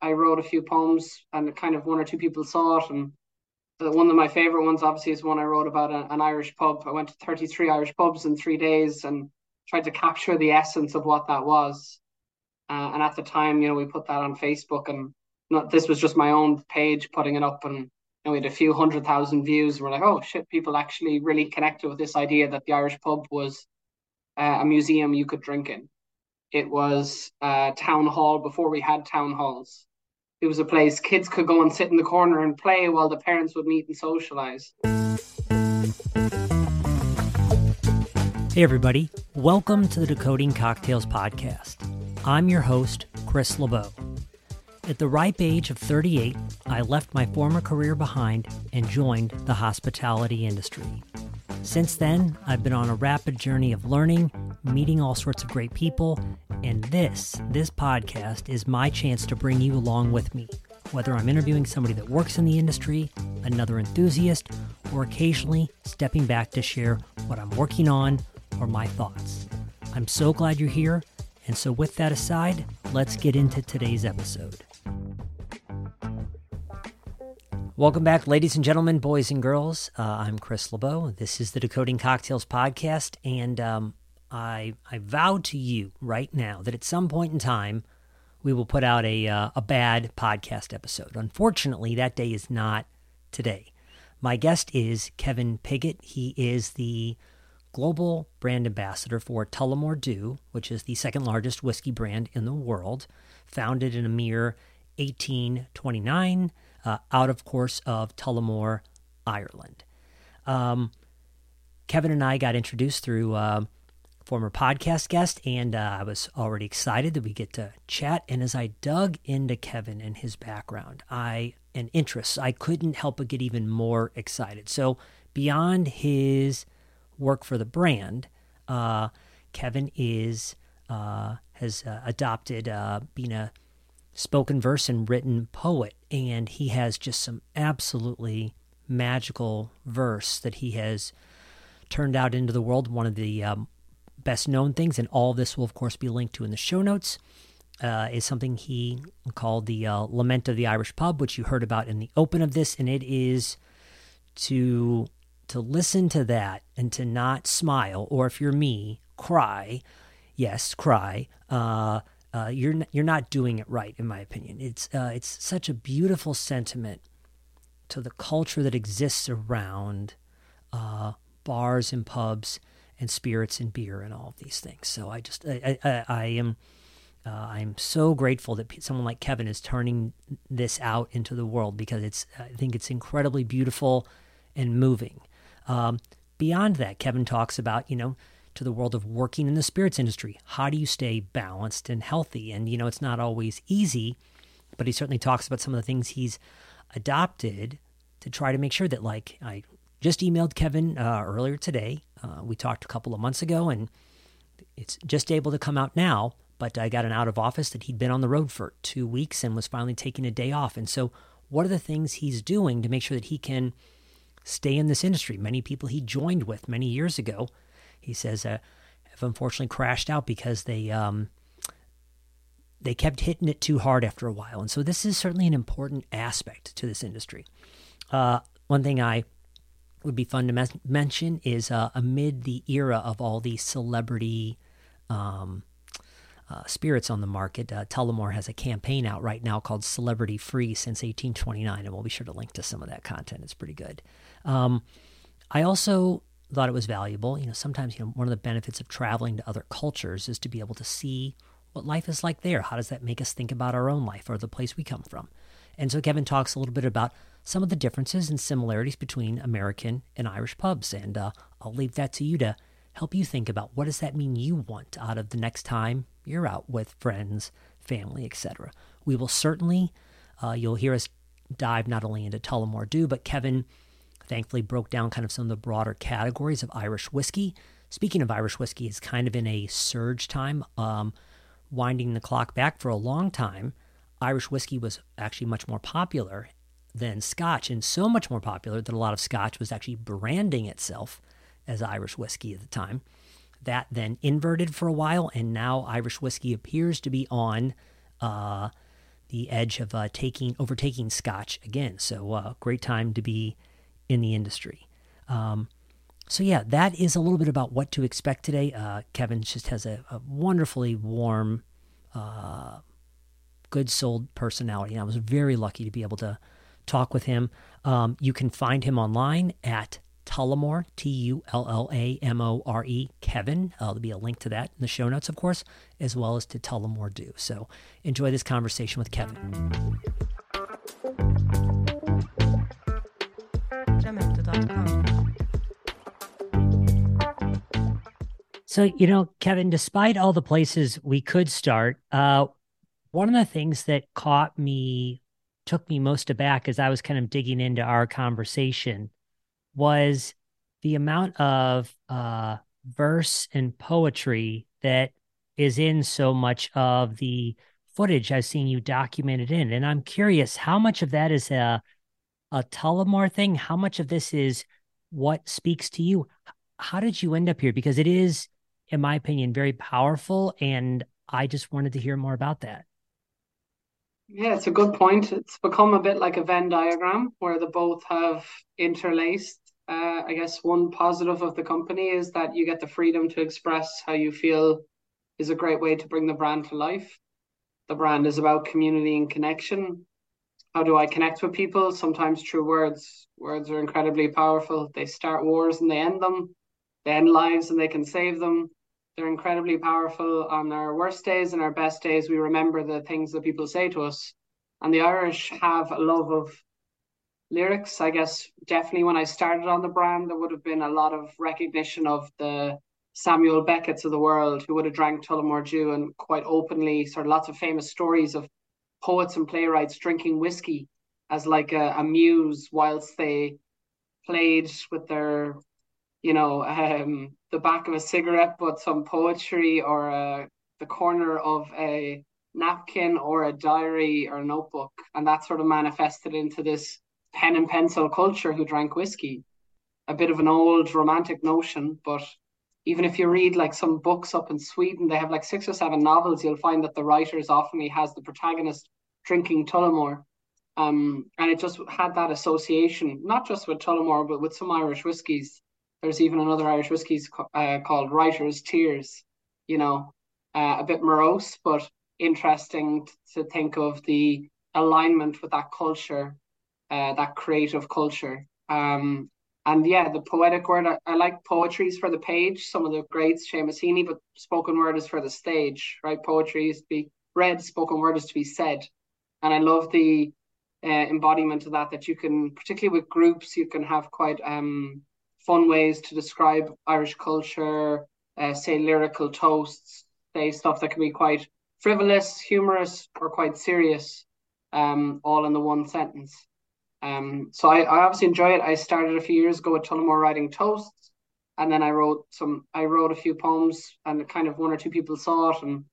I wrote a few poems, and kind of one or two people saw it. And the, one of my favorite ones, obviously, is one I wrote about a, an Irish pub. I went to 33 Irish pubs in three days and tried to capture the essence of what that was. Uh, and at the time, you know, we put that on Facebook, and not this was just my own page putting it up, and and we had a few hundred thousand views. We're like, oh shit, people actually really connected with this idea that the Irish pub was uh, a museum you could drink in. It was a town hall before we had town halls. It was a place kids could go and sit in the corner and play while the parents would meet and socialize. Hey, everybody. Welcome to the Decoding Cocktails podcast. I'm your host, Chris LeBeau. At the ripe age of 38, I left my former career behind and joined the hospitality industry. Since then, I've been on a rapid journey of learning, meeting all sorts of great people, and this, this podcast is my chance to bring you along with me. Whether I'm interviewing somebody that works in the industry, another enthusiast, or occasionally stepping back to share what I'm working on or my thoughts. I'm so glad you're here, and so with that aside, let's get into today's episode. Welcome back, ladies and gentlemen, boys and girls. Uh, I'm Chris LeBeau. This is the Decoding Cocktails podcast, and um, I I vow to you right now that at some point in time we will put out a uh, a bad podcast episode. Unfortunately, that day is not today. My guest is Kevin Pigott. He is the global brand ambassador for Tullamore Dew, which is the second largest whiskey brand in the world, founded in a mere 1829 uh, out of course of Tullamore, Ireland. Um, Kevin and I got introduced through uh, former podcast guest, and uh, I was already excited that we get to chat. And as I dug into Kevin and his background, I and interests, I couldn't help but get even more excited. So beyond his work for the brand, uh, Kevin is uh, has uh, adopted being a spoken verse and written poet. And he has just some absolutely magical verse that he has turned out into the world. One of the um, best known things, and all this will, of course, be linked to in the show notes, uh, is something he called the uh, Lament of the Irish Pub, which you heard about in the open of this. And it is to to listen to that and to not smile, or if you're me, cry. Yes, cry. Uh, uh, you're you're not doing it right, in my opinion. It's uh, it's such a beautiful sentiment to the culture that exists around uh, bars and pubs and spirits and beer and all of these things. So I just I, I, I am uh, I'm so grateful that someone like Kevin is turning this out into the world because it's I think it's incredibly beautiful and moving. Um, beyond that, Kevin talks about you know to the world of working in the spirits industry. How do you stay balanced and healthy? And, you know, it's not always easy, but he certainly talks about some of the things he's adopted to try to make sure that, like, I just emailed Kevin uh, earlier today. Uh, we talked a couple of months ago, and it's just able to come out now. But I got an out of office that he'd been on the road for two weeks and was finally taking a day off. And so, what are the things he's doing to make sure that he can stay in this industry? Many people he joined with many years ago he says uh, have unfortunately crashed out because they um, they kept hitting it too hard after a while, and so this is certainly an important aspect to this industry. Uh, one thing I would be fun to mes- mention is uh, amid the era of all these celebrity um, uh, spirits on the market, uh, Tullamore has a campaign out right now called Celebrity Free since 1829, and we'll be sure to link to some of that content. It's pretty good. Um, I also thought it was valuable. You know, sometimes you know one of the benefits of traveling to other cultures is to be able to see what life is like there. How does that make us think about our own life or the place we come from? And so Kevin talks a little bit about some of the differences and similarities between American and Irish pubs, and uh, I'll leave that to you to help you think about what does that mean you want out of the next time you're out with friends, family, etc. We will certainly, uh, you'll hear us dive not only into Tullamore Dew, but Kevin thankfully broke down kind of some of the broader categories of Irish whiskey. Speaking of Irish whiskey, it's kind of in a surge time, um, winding the clock back for a long time. Irish whiskey was actually much more popular than Scotch, and so much more popular that a lot of Scotch was actually branding itself as Irish whiskey at the time. That then inverted for a while, and now Irish whiskey appears to be on uh, the edge of uh, taking overtaking Scotch again. So uh, great time to be in the industry. Um, so yeah, that is a little bit about what to expect today. Uh, Kevin just has a, a wonderfully warm, uh, good souled personality, and I was very lucky to be able to talk with him. Um, you can find him online at Tullamore, T U L L A M O R E, Kevin. Uh, there'll be a link to that in the show notes, of course, as well as to Tullamore Dew. So enjoy this conversation with Kevin. So, you know, Kevin, despite all the places we could start, uh, one of the things that caught me, took me most aback as I was kind of digging into our conversation was the amount of uh, verse and poetry that is in so much of the footage I've seen you documented in. And I'm curious, how much of that is a a Tullamore thing? How much of this is what speaks to you? How did you end up here? Because it is, in my opinion, very powerful. And I just wanted to hear more about that. Yeah, it's a good point. It's become a bit like a Venn diagram where the both have interlaced uh, I guess one positive of the company is that you get the freedom to express how you feel is a great way to bring the brand to life. The brand is about community and connection. How do I connect with people? Sometimes through words. Words are incredibly powerful. They start wars and they end them. They end lives and they can save them. They're incredibly powerful on our worst days and our best days. We remember the things that people say to us. And the Irish have a love of lyrics. I guess definitely when I started on the brand, there would have been a lot of recognition of the Samuel Beckett's of the world who would have drank Tullamore Dew and quite openly, sort of lots of famous stories of poets and playwrights drinking whiskey as like a, a muse whilst they played with their, you know, um, the back of a cigarette, but some poetry or uh, the corner of a napkin or a diary or a notebook. And that sort of manifested into this pen and pencil culture who drank whiskey. A bit of an old romantic notion, but even if you read like some books up in Sweden, they have like six or seven novels. You'll find that the writers often has the protagonist drinking Tullamore, um, and it just had that association, not just with Tullamore, but with some Irish whiskies. There's even another Irish whiskies uh, called Writer's Tears. You know, uh, a bit morose, but interesting to think of the alignment with that culture uh, that creative culture. Um, and yeah, the poetic word, I, I like poetries for the page, some of the greats, Seamus Heaney, but spoken word is for the stage, right? Poetry is to be read, spoken word is to be said. And I love the uh, embodiment of that, that you can, particularly with groups, you can have quite um, fun ways to describe Irish culture, uh, say lyrical toasts, say stuff that can be quite frivolous, humorous, or quite serious, um, all in the one sentence. Um, so I, I obviously enjoy it. I started a few years ago with Tullamore writing toasts, and then I wrote some. I wrote a few poems, and kind of one or two people saw it. And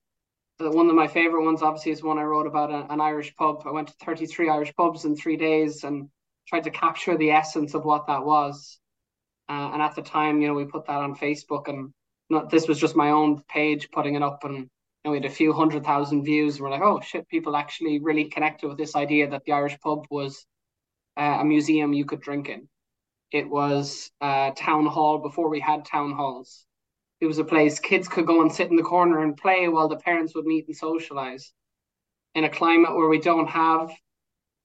the, one of my favorite ones, obviously, is one I wrote about a, an Irish pub. I went to thirty three Irish pubs in three days and tried to capture the essence of what that was. Uh, and at the time, you know, we put that on Facebook, and not this was just my own page putting it up, and you know, we had a few hundred thousand views. We're like, oh shit, people actually really connected with this idea that the Irish pub was uh, a museum you could drink in. It was a town hall before we had town halls. It was a place kids could go and sit in the corner and play while the parents would meet and socialize. In a climate where we don't have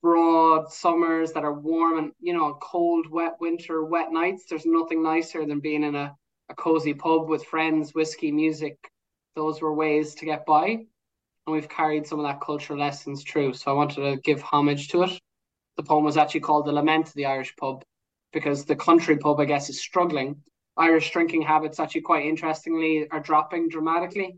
broad summers that are warm and you know cold, wet winter, wet nights, there's nothing nicer than being in a, a cozy pub with friends, whiskey, music. Those were ways to get by. And we've carried some of that cultural lessons through. So I wanted to give homage to it the poem was actually called The Lament of the Irish Pub because the country pub, I guess, is struggling. Irish drinking habits, actually, quite interestingly, are dropping dramatically.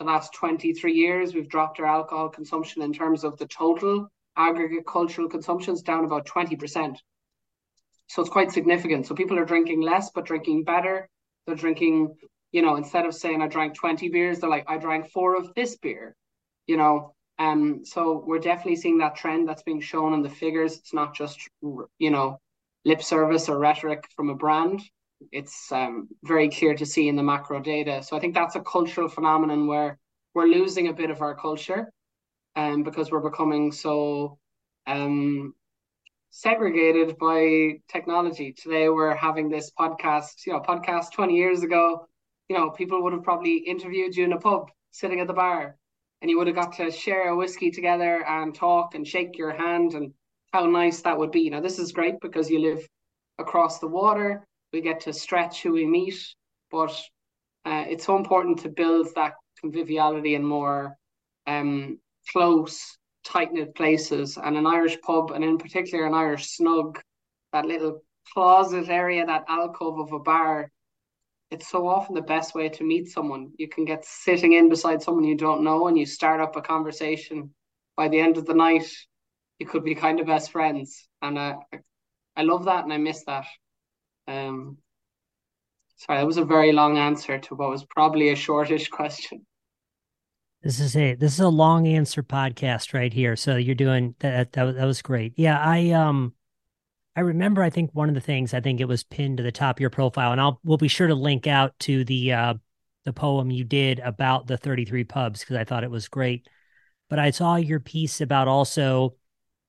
The last 23 years, we've dropped our alcohol consumption in terms of the total aggregate cultural consumption is down about 20%. So it's quite significant. So people are drinking less, but drinking better. They're drinking, you know, instead of saying I drank 20 beers, they're like, I drank four of this beer, you know, um, so we're definitely seeing that trend that's being shown in the figures. It's not just you know lip service or rhetoric from a brand. It's um, very clear to see in the macro data. So I think that's a cultural phenomenon where we're losing a bit of our culture. Um, because we're becoming so um, segregated by technology. Today we're having this podcast, you know, podcast 20 years ago, you know, people would have probably interviewed you in a pub sitting at the bar and you would have got to share a whiskey together and talk and shake your hand and how nice that would be. Now this is great because you live across the water. We get to stretch who we meet, but uh, it's so important to build that conviviality and more um, close tight knit places, and an Irish pub, and in particular an Irish snug, that little closet area, that alcove of a bar. It's so often the best way to meet someone. You can get sitting in beside someone you don't know, and you start up a conversation. By the end of the night, you could be kind of best friends, and uh, I love that, and I miss that. Um, sorry, that was a very long answer to what was probably a shortish question. This is a this is a long answer podcast right here. So you're doing that. That, that was great. Yeah, I um, I remember. I think one of the things I think it was pinned to the top of your profile, and I'll we'll be sure to link out to the uh the poem you did about the 33 pubs because I thought it was great. But I saw your piece about also,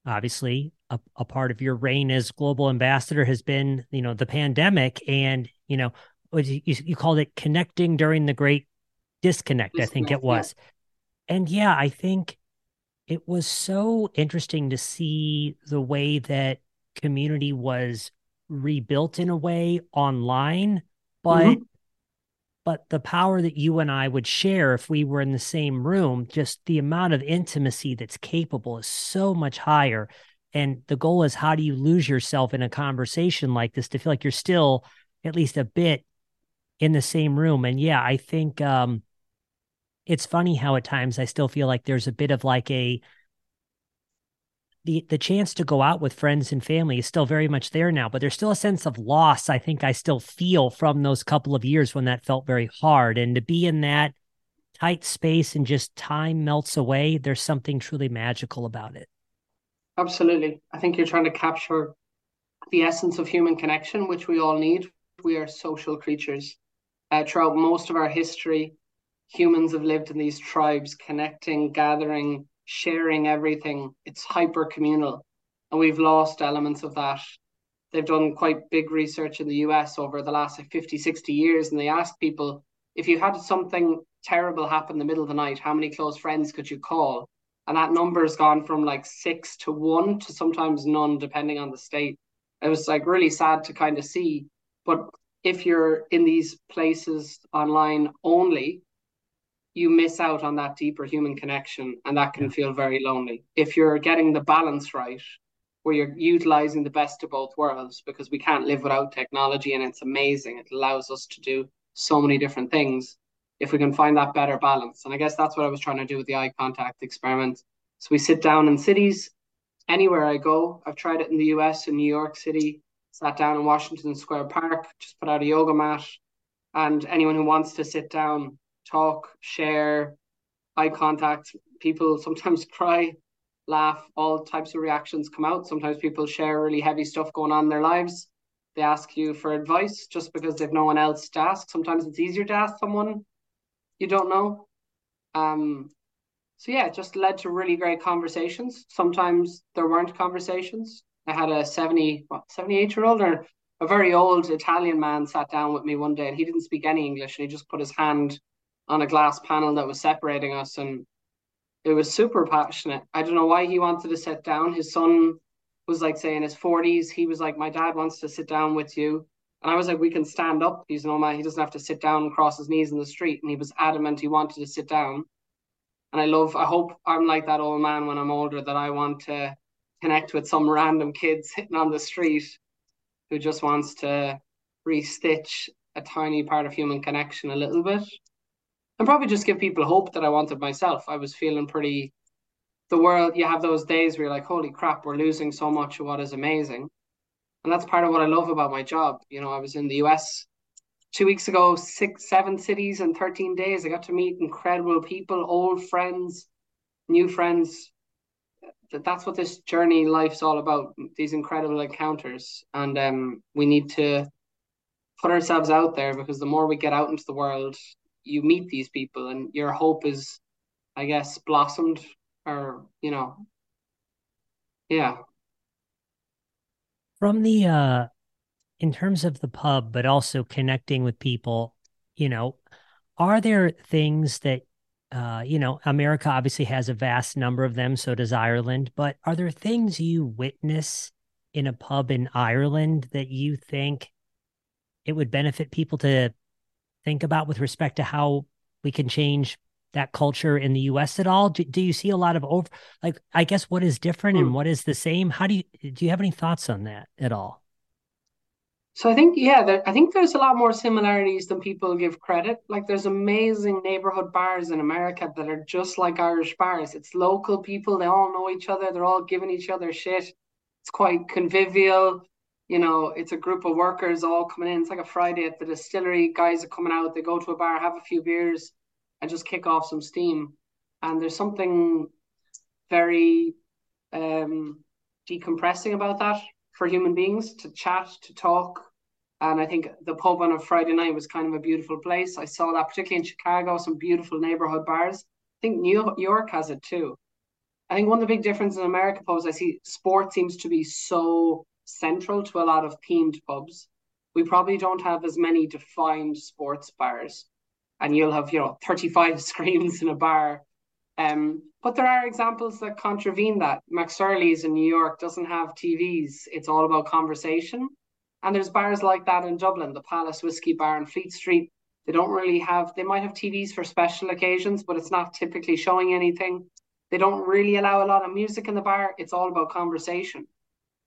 obviously, a, a part of your reign as global ambassador has been, you know, the pandemic, and you know, you, you called it connecting during the great disconnect. disconnect I think it was. And yeah, I think it was so interesting to see the way that community was rebuilt in a way online, but mm-hmm. but the power that you and I would share if we were in the same room, just the amount of intimacy that's capable is so much higher. And the goal is how do you lose yourself in a conversation like this to feel like you're still at least a bit in the same room. And yeah, I think um it's funny how at times I still feel like there's a bit of like a the the chance to go out with friends and family is still very much there now, but there's still a sense of loss I think I still feel from those couple of years when that felt very hard. And to be in that tight space and just time melts away, there's something truly magical about it. Absolutely. I think you're trying to capture the essence of human connection, which we all need. We are social creatures. Uh, throughout most of our history, humans have lived in these tribes, connecting, gathering, sharing everything. It's hyper communal, and we've lost elements of that. They've done quite big research in the US over the last like, 50, 60 years, and they asked people if you had something terrible happen in the middle of the night, how many close friends could you call? And that number has gone from like six to one to sometimes none, depending on the state. It was like really sad to kind of see. But if you're in these places online only, you miss out on that deeper human connection and that can yeah. feel very lonely. If you're getting the balance right, where you're utilizing the best of both worlds, because we can't live without technology and it's amazing. It allows us to do so many different things. If we can find that better balance. And I guess that's what I was trying to do with the eye contact experiment. So we sit down in cities, anywhere I go. I've tried it in the US, in New York City, sat down in Washington Square Park, just put out a yoga mat. And anyone who wants to sit down talk, share, eye contact. People sometimes cry, laugh, all types of reactions come out. Sometimes people share really heavy stuff going on in their lives. They ask you for advice just because they've no one else to ask. Sometimes it's easier to ask someone you don't know. Um, so yeah, it just led to really great conversations. Sometimes there weren't conversations. I had a 70, what, 78 year old or a very old Italian man sat down with me one day and he didn't speak any English and he just put his hand on a glass panel that was separating us and it was super passionate. I don't know why he wanted to sit down. His son was like saying his 40s. He was like, My dad wants to sit down with you. And I was like, We can stand up. He's no man, he doesn't have to sit down and cross his knees in the street. And he was adamant he wanted to sit down. And I love, I hope I'm like that old man when I'm older that I want to connect with some random kid sitting on the street who just wants to restitch a tiny part of human connection a little bit and probably just give people hope that I wanted myself. I was feeling pretty. The world, you have those days where you're like, holy crap, we're losing so much of what is amazing. And that's part of what I love about my job. You know, I was in the US two weeks ago, six, seven cities in 13 days. I got to meet incredible people, old friends, new friends. That's what this journey life's all about, these incredible encounters. And um, we need to put ourselves out there because the more we get out into the world, you meet these people and your hope is, I guess, blossomed or you know, yeah. From the uh, in terms of the pub, but also connecting with people, you know, are there things that uh, you know, America obviously has a vast number of them, so does Ireland. But are there things you witness in a pub in Ireland that you think it would benefit people to think about with respect to how we can change that culture in the US at all? Do, do you see a lot of over like I guess what is different and hmm. what is the same? How do you do you have any thoughts on that at all? So I think yeah, there, I think there's a lot more similarities than people give credit. Like there's amazing neighborhood bars in America that are just like Irish bars. It's local people, they all know each other, they're all giving each other shit. It's quite convivial. You know, it's a group of workers all coming in. It's like a Friday at the distillery. Guys are coming out, they go to a bar, have a few beers, and just kick off some steam. And there's something very um decompressing about that for human beings to chat, to talk. And I think the pub on a Friday night was kind of a beautiful place. I saw that particularly in Chicago, some beautiful neighborhood bars. I think New York has it too. I think one of the big differences in America pubs, I see sport seems to be so central to a lot of themed pubs. We probably don't have as many defined sports bars. And you'll have, you know, 35 screens in a bar um, but there are examples that contravene that. McSorley's in New York doesn't have TVs. It's all about conversation. And there's bars like that in Dublin, the Palace Whiskey Bar in Fleet Street. They don't really have, they might have TVs for special occasions, but it's not typically showing anything. They don't really allow a lot of music in the bar. It's all about conversation.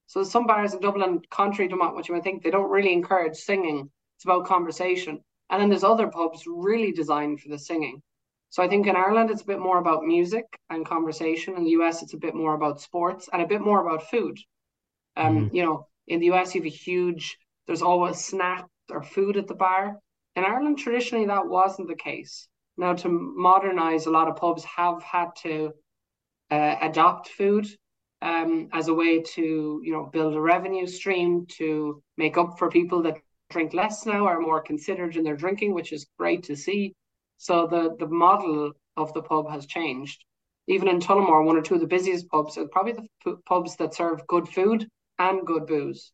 So some bars in Dublin, contrary to what you might think, they don't really encourage singing. It's about conversation. And then there's other pubs really designed for the singing. So I think in Ireland it's a bit more about music and conversation. In the US it's a bit more about sports and a bit more about food. Um, mm. you know, in the US you have a huge there's always snacks or food at the bar. In Ireland traditionally that wasn't the case. Now to modernize a lot of pubs have had to uh, adopt food um, as a way to you know build a revenue stream to make up for people that drink less now are more considered in their drinking, which is great to see. So the the model of the pub has changed. Even in Tullamore, one or two of the busiest pubs are probably the pubs that serve good food and good booze.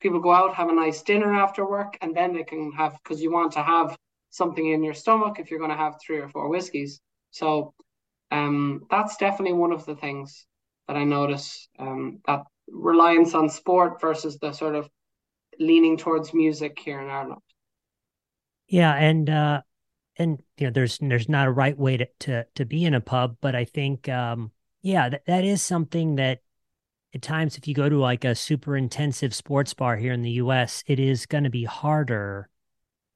People go out, have a nice dinner after work, and then they can have because you want to have something in your stomach if you're going to have three or four whiskeys. So um, that's definitely one of the things that I notice um, that reliance on sport versus the sort of leaning towards music here in Ireland. Yeah, and uh, and you know there's there's not a right way to to to be in a pub but i think um yeah that, that is something that at times if you go to like a super intensive sports bar here in the us it is going to be harder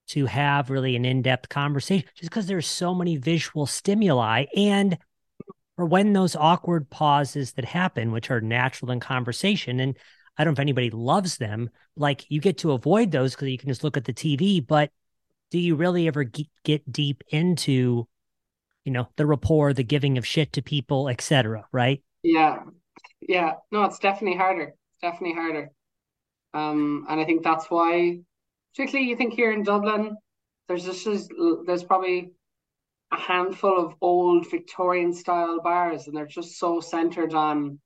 to have really an in-depth conversation just because there's so many visual stimuli and for when those awkward pauses that happen which are natural in conversation and i don't know if anybody loves them like you get to avoid those because you can just look at the tv but do you really ever get deep into you know the rapport the giving of shit to people etc right? Yeah. Yeah. No it's definitely harder. Definitely harder. Um and i think that's why particularly you think here in dublin there's just there's probably a handful of old victorian style bars and they're just so centered on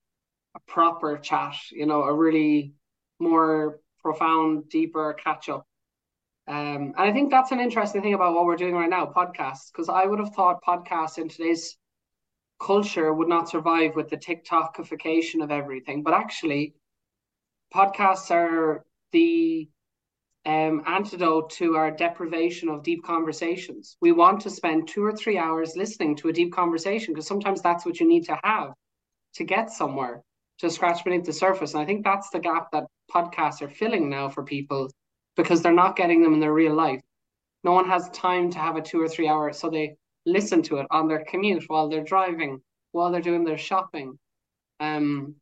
a proper chat you know a really more profound deeper catch up um, and I think that's an interesting thing about what we're doing right now, podcasts, because I would have thought podcasts in today's culture would not survive with the TikTokification of everything. But actually, podcasts are the um, antidote to our deprivation of deep conversations. We want to spend two or three hours listening to a deep conversation because sometimes that's what you need to have to get somewhere, to scratch beneath the surface. And I think that's the gap that podcasts are filling now for people because they're not getting them in their real life. No one has time to have a two or three hour, so they listen to it on their commute while they're driving, while they're doing their shopping, um,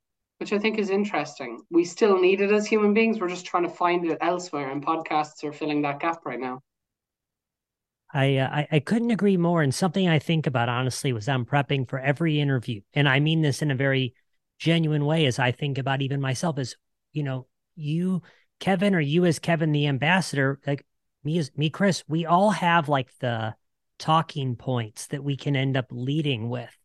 which I think is interesting. We still need it as human beings. We're just trying to find it elsewhere, and podcasts are filling that gap right now. I, uh, I, I couldn't agree more. And something I think about honestly was I'm prepping for every interview, and I mean this in a very genuine way. As I think about even myself, as you know, you Kevin or you as Kevin the ambassador, like me as me, Chris, we all have like the talking points that we can end up leading with.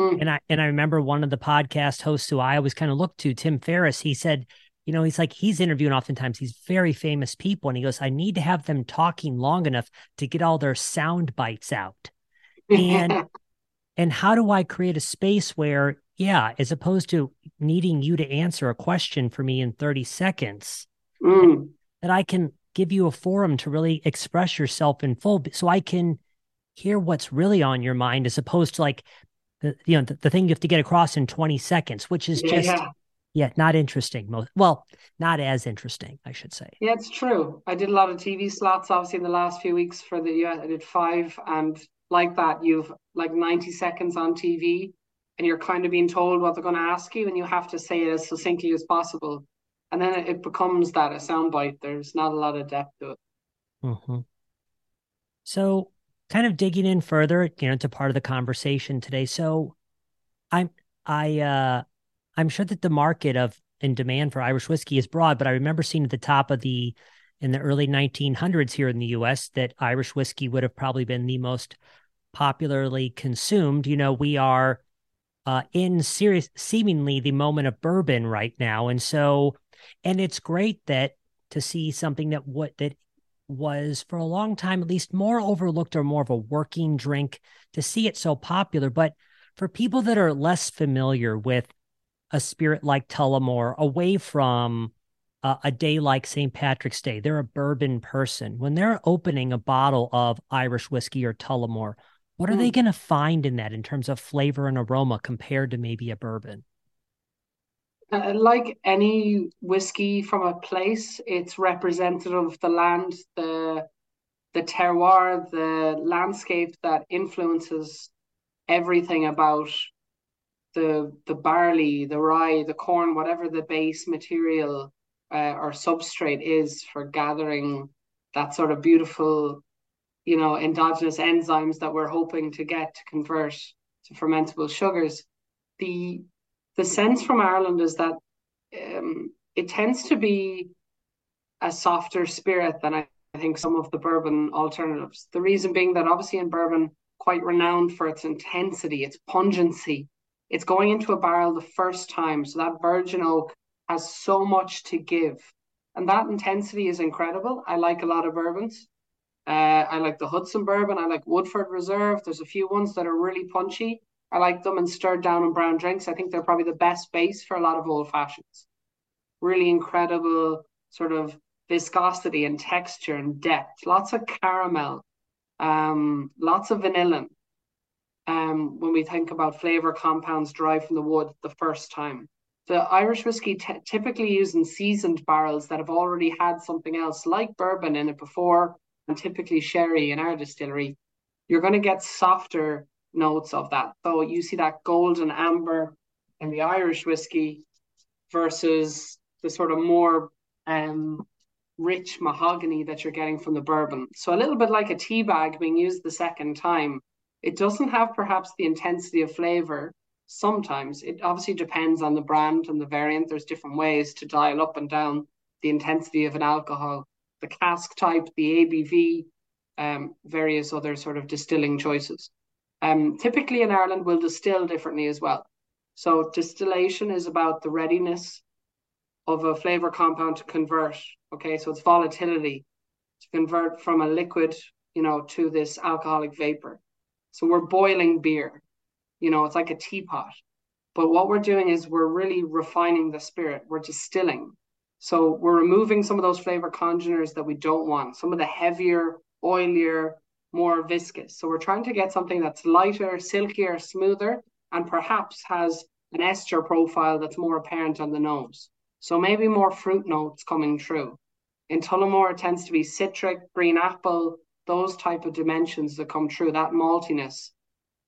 Mm. And I and I remember one of the podcast hosts who I always kind of looked to, Tim Ferriss, he said, you know, he's like he's interviewing oftentimes these very famous people, and he goes, I need to have them talking long enough to get all their sound bites out. And and how do I create a space where, yeah, as opposed to needing you to answer a question for me in 30 seconds, mm. that I can give you a forum to really express yourself in full so I can hear what's really on your mind as opposed to like the, you know the, the thing you have to get across in 20 seconds which is just yeah. yeah not interesting most well not as interesting i should say yeah it's true i did a lot of tv slots obviously in the last few weeks for the us i did five and like that you've like 90 seconds on tv and you're kind of being told what they're going to ask you and you have to say it as succinctly as possible and then it becomes that a soundbite. There's not a lot of depth to it. Mm-hmm. So, kind of digging in further, you know, to part of the conversation today. So, I'm I uh I'm sure that the market of and demand for Irish whiskey is broad, but I remember seeing at the top of the in the early 1900s here in the U.S. that Irish whiskey would have probably been the most popularly consumed. You know, we are uh, in serious, seemingly the moment of bourbon right now, and so and it's great that to see something that what that was for a long time at least more overlooked or more of a working drink to see it so popular but for people that are less familiar with a spirit like Tullamore away from uh, a day like St. Patrick's Day they're a bourbon person when they're opening a bottle of Irish whiskey or Tullamore what are mm. they hmm. going to find in that in terms of flavor and aroma compared to maybe a bourbon uh, like any whiskey from a place, it's representative of the land, the the terroir, the landscape that influences everything about the the barley, the rye, the corn, whatever the base material uh, or substrate is for gathering that sort of beautiful, you know, endogenous enzymes that we're hoping to get to convert to fermentable sugars. The the sense from Ireland is that um, it tends to be a softer spirit than I, I think some of the bourbon alternatives. The reason being that obviously in bourbon, quite renowned for its intensity, its pungency. It's going into a barrel the first time, so that virgin oak has so much to give, and that intensity is incredible. I like a lot of bourbons. Uh, I like the Hudson bourbon. I like Woodford Reserve. There's a few ones that are really punchy. I like them and stirred down in brown drinks. I think they're probably the best base for a lot of old fashions. Really incredible sort of viscosity and texture and depth. Lots of caramel, um, lots of vanilla. Um, when we think about flavor compounds derived from the wood the first time. The Irish whiskey t- typically using seasoned barrels that have already had something else like bourbon in it before, and typically sherry in our distillery. You're going to get softer notes of that. So you see that golden amber in the Irish whiskey versus the sort of more um, rich mahogany that you're getting from the bourbon. So a little bit like a tea bag being used the second time. It doesn't have perhaps the intensity of flavor. Sometimes it obviously depends on the brand and the variant. There's different ways to dial up and down the intensity of an alcohol. The cask type, the ABV, um, various other sort of distilling choices. Um, typically in Ireland, we'll distill differently as well. So distillation is about the readiness of a flavor compound to convert. Okay, so it's volatility to convert from a liquid, you know, to this alcoholic vapor. So we're boiling beer, you know, it's like a teapot. But what we're doing is we're really refining the spirit. We're distilling. So we're removing some of those flavor congeners that we don't want, some of the heavier, oilier, more viscous. So we're trying to get something that's lighter, silkier, smoother, and perhaps has an ester profile that's more apparent on the nose. So maybe more fruit notes coming through. In Tullamore, it tends to be citric, green apple, those type of dimensions that come through, that maltiness.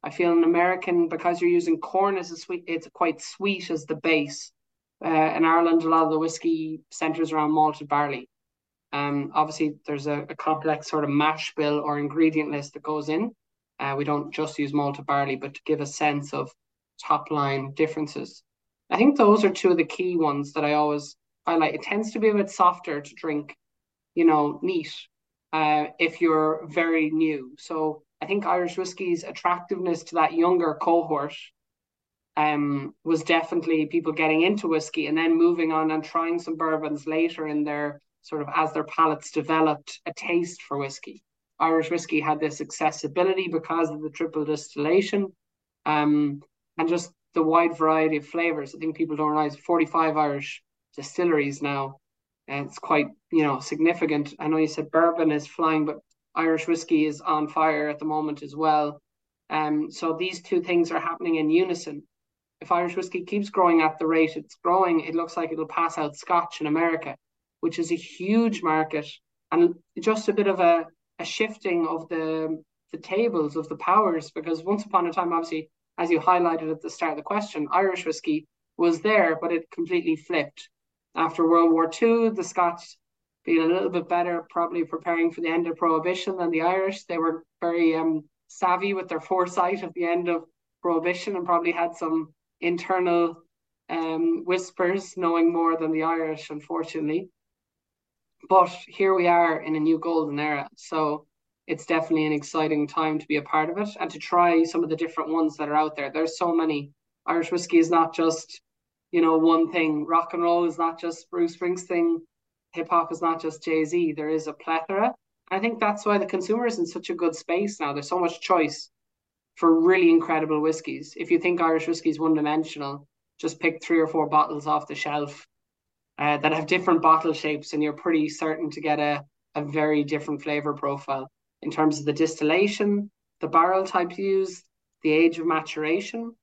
I feel in American, because you're using corn as a sweet, it's quite sweet as the base. Uh, in Ireland, a lot of the whiskey centers around malted barley. Um, obviously, there's a, a, complex sort of mash bill or ingredient list that goes in. Uh, we don't just use malted barley, but to give a sense of top line differences. I think those are two of the key ones that I always highlight. It tends to be a bit softer to drink, you know, neat uh, if you're very new. So I think Irish whiskey's attractiveness to that younger cohort um, was definitely people getting into whiskey and then moving on and trying some bourbons later in their sort of as their palates developed a taste for whiskey. Irish whiskey had this accessibility because of the triple distillation um, and just the wide variety of flavors. I think people don't realize 45 Irish distilleries now. And it's quite, you know, significant. I know you said bourbon is flying, but Irish whiskey is on fire at the moment as well. Um, so these two things are happening in unison. If Irish whiskey keeps growing at the rate it's growing, it looks like it'll pass out Scotch in America, which is a huge market and just a bit of a, a shifting of the the tables of the powers because once upon a time, obviously, as you highlighted at the start of the question, Irish whiskey was there, but it completely flipped. After World War II, the Scots being a little bit better, probably preparing for the end of Prohibition than the Irish. They were very um, savvy with their foresight of the end of Prohibition and probably had some internal um, whispers, knowing more than the Irish, unfortunately. But here we are in a new golden era. So it's definitely an exciting time to be a part of it and to try some of the different ones that are out there. There's so many. Irish whiskey is not just, you know, one thing. Rock and roll is not just Bruce Springsteen. Hip hop is not just Jay Z. There is a plethora. I think that's why the consumer is in such a good space now. There's so much choice for really incredible whiskies. If you think Irish whiskey is one dimensional, just pick three or four bottles off the shelf uh, that have different bottle shapes, and you're pretty certain to get a, a very different flavor profile in terms of the distillation, the barrel type used, the age of maturation.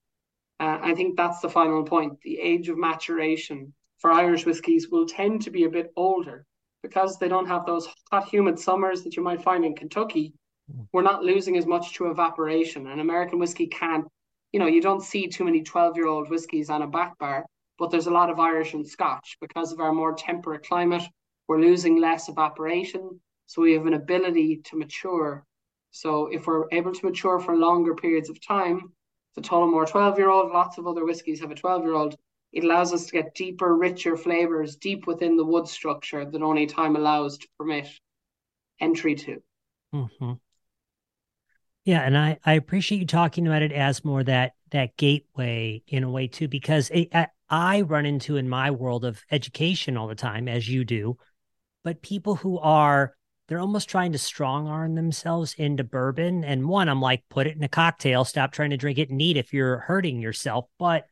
Uh, I think that's the final point. The age of maturation for Irish whiskies will tend to be a bit older because they don't have those hot, humid summers that you might find in Kentucky. We're not losing as much to evaporation. And American whiskey can't, you know, you don't see too many 12 year old whiskies on a back bar, but there's a lot of Irish and Scotch because of our more temperate climate. We're losing less evaporation. So we have an ability to mature. So if we're able to mature for longer periods of time, the Tullamore 12 year old, lots of other whiskies have a 12 year old, it allows us to get deeper, richer flavors deep within the wood structure that only time allows to permit entry to. Mm-hmm. Yeah, and I, I appreciate you talking about it as more that that gateway in a way too, because it, I run into in my world of education all the time, as you do, but people who are they're almost trying to strong arm themselves into bourbon. And one, I'm like, put it in a cocktail, stop trying to drink it neat if you're hurting yourself. But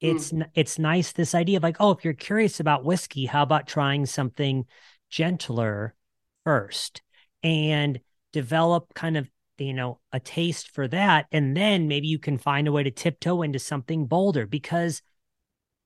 it's mm. it's nice this idea of like, oh, if you're curious about whiskey, how about trying something gentler first and develop kind of you know a taste for that and then maybe you can find a way to tiptoe into something bolder because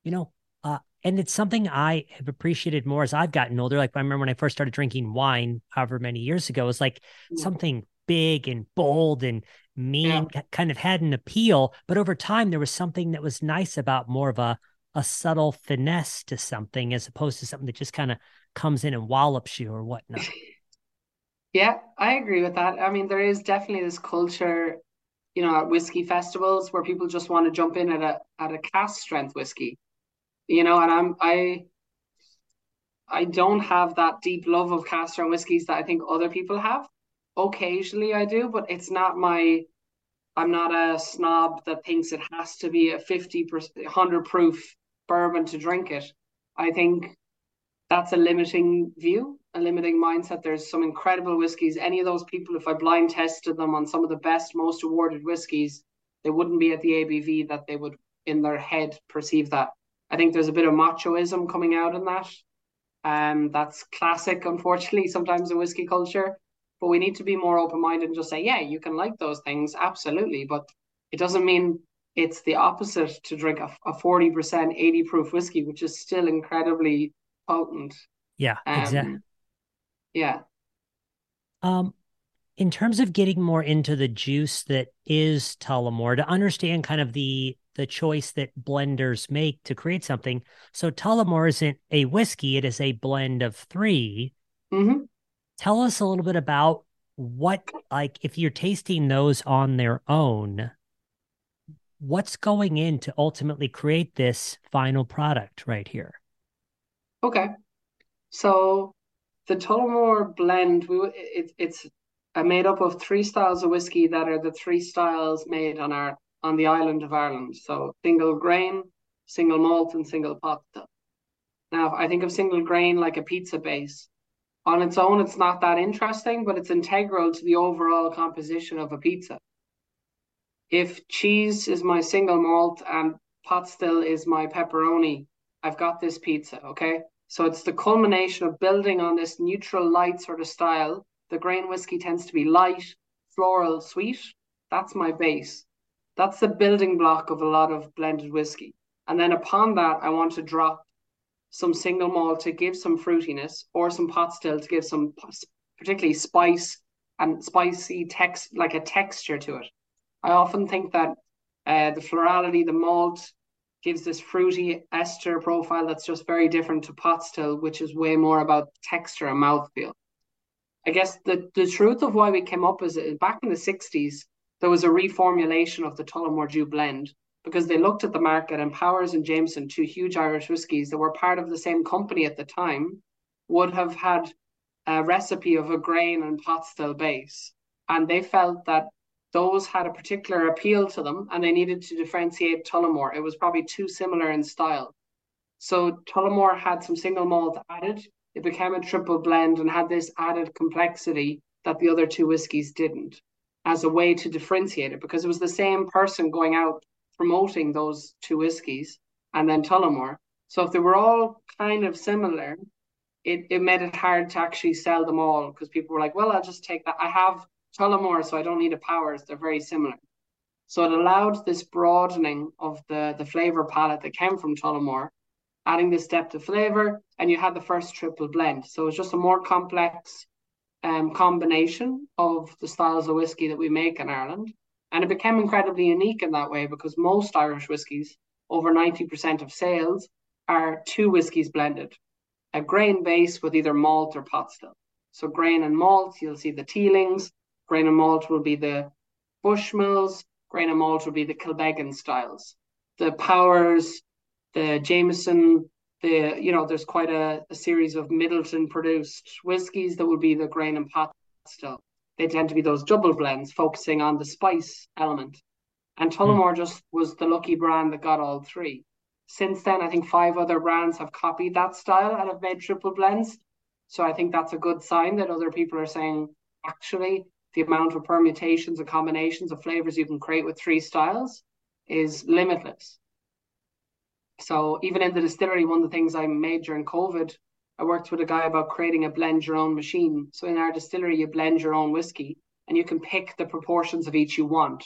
you know uh, and it's something I have appreciated more as I've gotten older. Like I remember when I first started drinking wine, however many years ago, it was like yeah. something big and bold and mean yeah. kind of had an appeal. But over time, there was something that was nice about more of a a subtle finesse to something as opposed to something that just kind of comes in and wallops you or whatnot. Yeah, I agree with that. I mean, there is definitely this culture, you know, at whiskey festivals where people just want to jump in at a at a cask strength whiskey you know, and I'm I I don't have that deep love of cask strength whiskies that I think other people have. Occasionally I do, but it's not my I'm not a snob that thinks it has to be a 50 100 proof bourbon to drink it. I think that's a limiting view, a limiting mindset. There's some incredible whiskies. Any of those people, if I blind tested them on some of the best, most awarded whiskies, they wouldn't be at the ABV that they would in their head perceive that. I think there's a bit of machoism coming out in that. Um, that's classic, unfortunately, sometimes in whiskey culture. But we need to be more open minded and just say, yeah, you can like those things, absolutely. But it doesn't mean it's the opposite to drink a, a 40%, 80 proof whiskey, which is still incredibly potent. Yeah, um, exactly. Yeah. Um, in terms of getting more into the juice that is Tullamore, to understand kind of the the choice that blenders make to create something. So Tullamore isn't a whiskey, it is a blend of 3 mm-hmm. Tell us a little bit about what, like, if you're tasting those on their own, what's going in to ultimately create this final product right here? Okay. So the Tullamore blend, we it, it's made up of three styles of whiskey that are the three styles made on our on the island of Ireland. So single grain, single malt, and single pot. Now, I think of single grain like a pizza base. On its own, it's not that interesting, but it's integral to the overall composition of a pizza. If cheese is my single malt and pot still is my pepperoni, I've got this pizza, okay? So it's the culmination of building on this neutral light sort of style. The grain whiskey tends to be light, floral, sweet. That's my base. That's the building block of a lot of blended whiskey. And then upon that, I want to drop some single malt to give some fruitiness or some pot still to give some particularly spice and spicy text like a texture to it. I often think that uh, the florality, the malt gives this fruity ester profile that's just very different to pot still, which is way more about texture and mouthfeel. I guess the, the truth of why we came up is back in the 60s, there was a reformulation of the Tullamore Dew blend because they looked at the market and Powers and Jameson, two huge Irish whiskies that were part of the same company at the time, would have had a recipe of a grain and pot still base. And they felt that those had a particular appeal to them and they needed to differentiate Tullamore. It was probably too similar in style. So Tullamore had some single malt added. It became a triple blend and had this added complexity that the other two whiskies didn't as a way to differentiate it because it was the same person going out promoting those two whiskies and then Tullamore. So if they were all kind of similar, it, it made it hard to actually sell them all because people were like, well, I'll just take that. I have Tullamore, so I don't need a Powers. They're very similar. So it allowed this broadening of the, the flavor palette that came from Tullamore, adding this depth of flavor, and you had the first triple blend. So it's just a more complex um, combination of the styles of whiskey that we make in Ireland. And it became incredibly unique in that way because most Irish whiskies, over 90% of sales, are two whiskies blended a grain base with either malt or pot still. So, grain and malt, you'll see the Teelings, grain and malt will be the Bushmills, grain and malt will be the Kilbeggan styles. The Powers, the Jameson, the you know, there's quite a, a series of Midleton produced whiskies that would be the grain and pot still they tend to be those double blends focusing on the spice element. And Tullamore mm. just was the lucky brand that got all three. Since then, I think five other brands have copied that style and have made triple blends. So I think that's a good sign that other people are saying, actually, the amount of permutations and combinations of flavors you can create with three styles is limitless. So even in the distillery, one of the things I made during COVID I worked with a guy about creating a blend your own machine. So in our distillery, you blend your own whiskey and you can pick the proportions of each you want.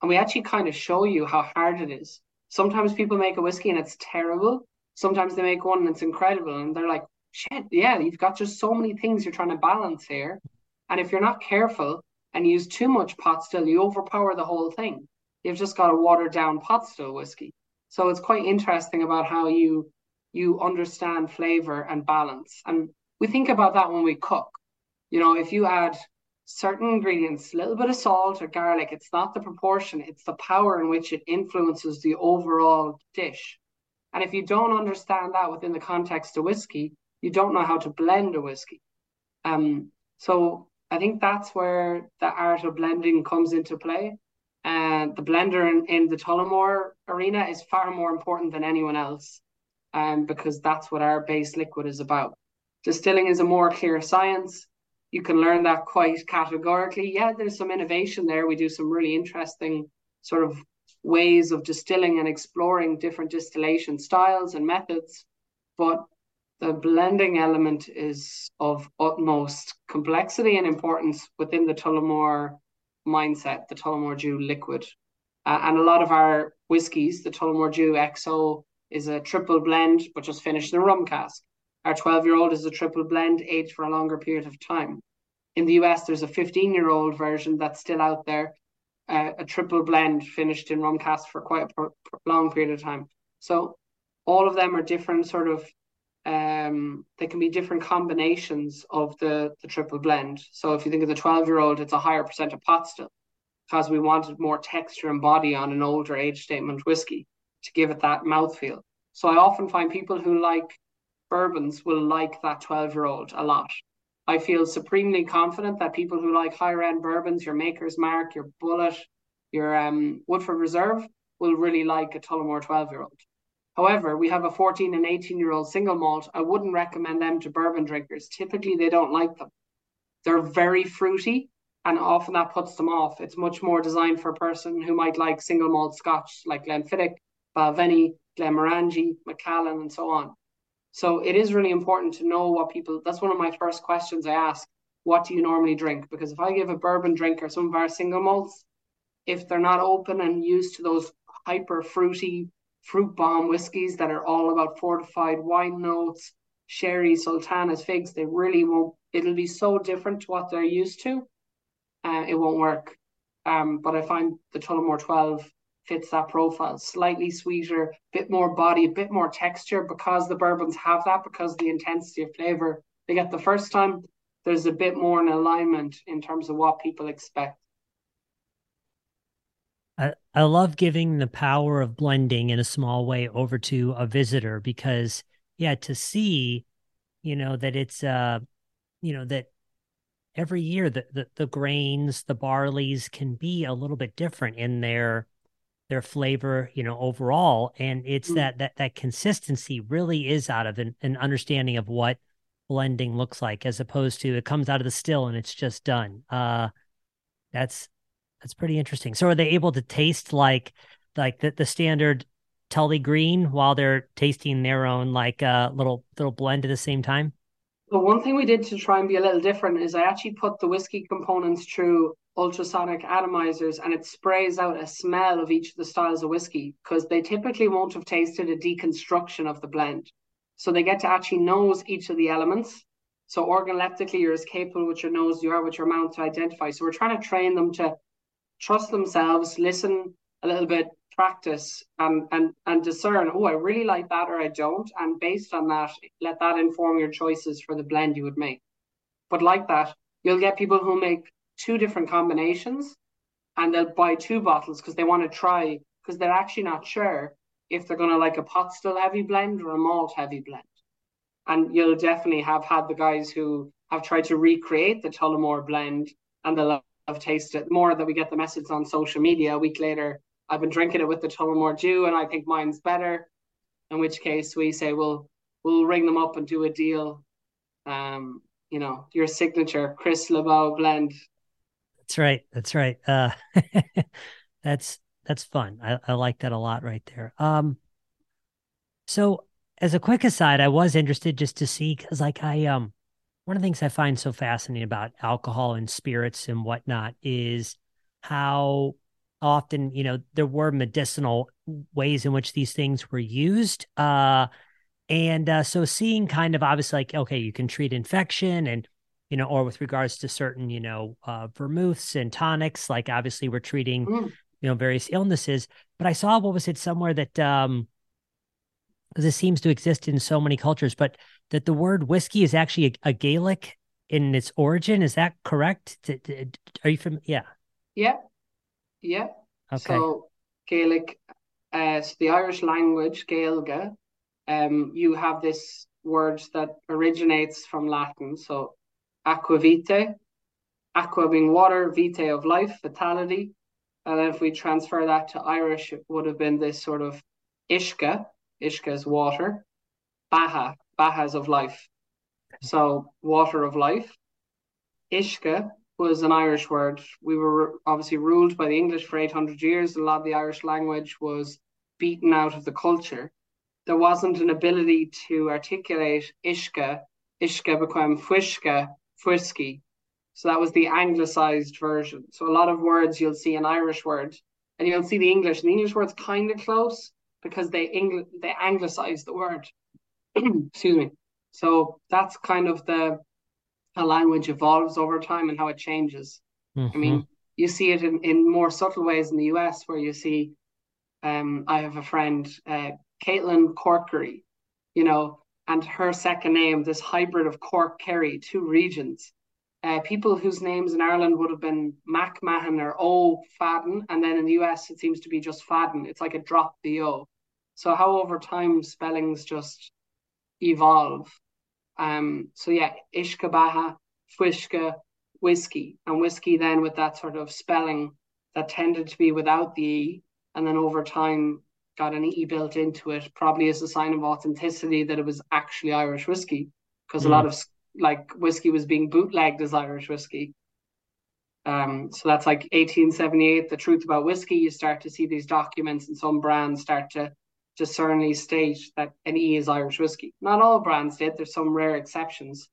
And we actually kind of show you how hard it is. Sometimes people make a whiskey and it's terrible. Sometimes they make one and it's incredible. And they're like, shit, yeah, you've got just so many things you're trying to balance here. And if you're not careful and use too much pot still, you overpower the whole thing. You've just got a watered down pot still whiskey. So it's quite interesting about how you you understand flavor and balance. And we think about that when we cook. You know, if you add certain ingredients, a little bit of salt or garlic, it's not the proportion, it's the power in which it influences the overall dish. And if you don't understand that within the context of whiskey, you don't know how to blend a whiskey. Um, so I think that's where the art of blending comes into play. And the blender in, in the Tullamore arena is far more important than anyone else um, because that's what our base liquid is about. Distilling is a more clear science. You can learn that quite categorically. Yeah, there's some innovation there. We do some really interesting sort of ways of distilling and exploring different distillation styles and methods. But the blending element is of utmost complexity and importance within the Tullamore mindset, the Tullamore Dew liquid. Uh, and a lot of our whiskies, the Tullamore Dew XO, is a triple blend, but just finished in a rum cask. Our 12 year old is a triple blend, aged for a longer period of time. In the US, there's a 15 year old version that's still out there, uh, a triple blend finished in rum cask for quite a long period of time. So all of them are different sort of um they can be different combinations of the the triple blend so if you think of the 12 year old it's a higher percent of pot still because we wanted more texture and body on an older age statement whiskey to give it that mouthfeel. So I often find people who like bourbons will like that 12 year old a lot. I feel supremely confident that people who like higher end bourbons, your Maker's Mark, your Bulleit, your um, Woodford Reserve will really like a Tullamore 12 year old. However, we have a 14 and 18 year old single malt. I wouldn't recommend them to bourbon drinkers. Typically, they don't like them. They're very fruity, and often that puts them off. It's much more designed for a person who might like single malt scotch like Glenfiddich, Balvenie, Glenmorangie, Macallan, and so on. So it is really important to know what people. That's one of my first questions I ask. What do you normally drink? Because if I give a bourbon drinker some of our single malts, if they're not open and used to those hyper fruity fruit bomb whiskies that are all about fortified wine notes, sherry, sultanas, figs, they really won't. It'll be so different to what they're used to. Uh, it won't work. Um, but I find the Tullamore 12 fits that profile. Slightly sweeter, bit more body, a bit more texture because the bourbons have that, because the intensity of flavor they get the first time. There's a bit more in alignment in terms of what people expect. I, I love giving the power of blending in a small way over to a visitor because yeah, to see, you know, that it's uh, you know, that every year the, the the grains, the barleys can be a little bit different in their their flavor, you know, overall. And it's mm. that that that consistency really is out of an, an understanding of what blending looks like, as opposed to it comes out of the still and it's just done. Uh that's that's pretty interesting. So are they able to taste like like the, the standard Tully Green while they're tasting their own like uh little little blend at the same time? The one thing we did to try and be a little different is I actually put the whiskey components through ultrasonic atomizers and it sprays out a smell of each of the styles of whiskey because they typically won't have tasted a deconstruction of the blend. So they get to actually nose each of the elements. So organoleptically, you're as capable with your nose you are with your mouth to identify. So we're trying to train them to trust themselves, listen a little bit, practice, and and and discern. Oh, I really like that, or I don't. And based on that, let that inform your choices for the blend you would make. But like that, you'll get people who make two different combinations, and they'll buy two bottles because they want to try because they're actually not sure if they're going to like a pot still heavy blend or a malt heavy blend. And you'll definitely have had the guys who have tried to recreate the Tullamore blend and they'll have tasted it more that we get the message on social media. A week later i've been drinking it with the tullamore dew and i think mine's better. In which case we say we'll we'll ring them up and do a deal. Um you know your signature chris lebeau blend. That's right. That's right. Uh that's that's fun. I, I like that a lot right there. Um so as a quick aside i was interested just to see because like i um one of the things I find so fascinating about alcohol and spirits and whatnot is how often, you know, there were medicinal ways in which these things were used. Uh, and uh, so seeing kind of obviously like, okay, you can treat infection and, you know, or with regards to certain, you know, uh, vermouths and tonics, like obviously we're treating, mm. you know, various illnesses. But I saw, what was it, somewhere that, um, because it seems to exist in so many cultures, but that the word whiskey is actually a, a Gaelic in its origin. Is that correct? Are you from? Yeah. Yeah. Yeah. Okay. So Gaelic, uh, so the Irish language, Gaeilge, um, you have this word that originates from Latin. So aqua vitae, aqua being water, vitae of life, vitality. And then if we transfer that to Irish, it would have been this sort of ishka, ishka is water, baha, bahas of life. So water of life. Ishka was an Irish word. We were obviously ruled by the English for 800 years. A lot of the Irish language was beaten out of the culture. There wasn't an ability to articulate Ishka. Ishka became Fuishka, Fwisky. So that was the anglicized version. So a lot of words you'll see an Irish word and you'll see the English. And the English word's kind of close because they Engl- they anglicized the word. excuse me. So that's kind of the how language evolves over time and how it changes. Mm-hmm. I mean, mm-hmm. you see it in, in more subtle ways in the US where you see um I have a friend, uh Caitlin Corkery, you know, and her second name, this hybrid of Cork Kerry, two regions. Uh, people whose names in Ireland would have been Mac Mahan or O Fadden, and then in the US it seems to be just Fadden. It's like a drop the O. So how over time spellings just evolve. Um, so yeah, Ishkabaha, Fwishka, whiskey, and whiskey then with that sort of spelling that tended to be without the E, and then over time got an E built into it, probably as a sign of authenticity that it was actually Irish whiskey, because mm. a lot of like whiskey was being bootlegged as Irish whiskey. Um, so that's like 1878, the truth about whiskey. You start to see these documents, and some brands start to discerningly state that an E is Irish whiskey. Not all brands did. There's some rare exceptions.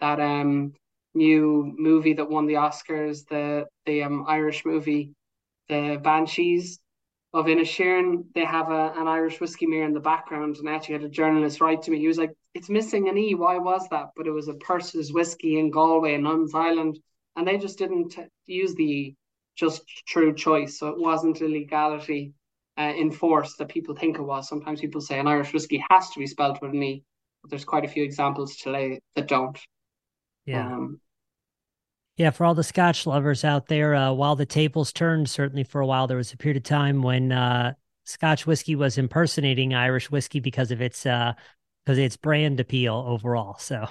That um new movie that won the Oscars, the the um Irish movie, the Banshees of Inisherin, they have a, an Irish whiskey mirror in the background, and actually had a journalist write to me. He was like, "It's missing an E. Why was that?" But it was a Persse's whiskey in Galway and Nuns Island, and they just didn't use the just true choice. So it wasn't a legality uh, enforced that people think it was. Sometimes people say an Irish whiskey has to be spelled with an E, but there's quite a few examples today that don't. Yeah. Um, yeah, for all the Scotch lovers out there, uh, while the tables turned, certainly for a while, there was a period of time when uh, Scotch whiskey was impersonating Irish whiskey because of its uh, because its brand appeal overall. So,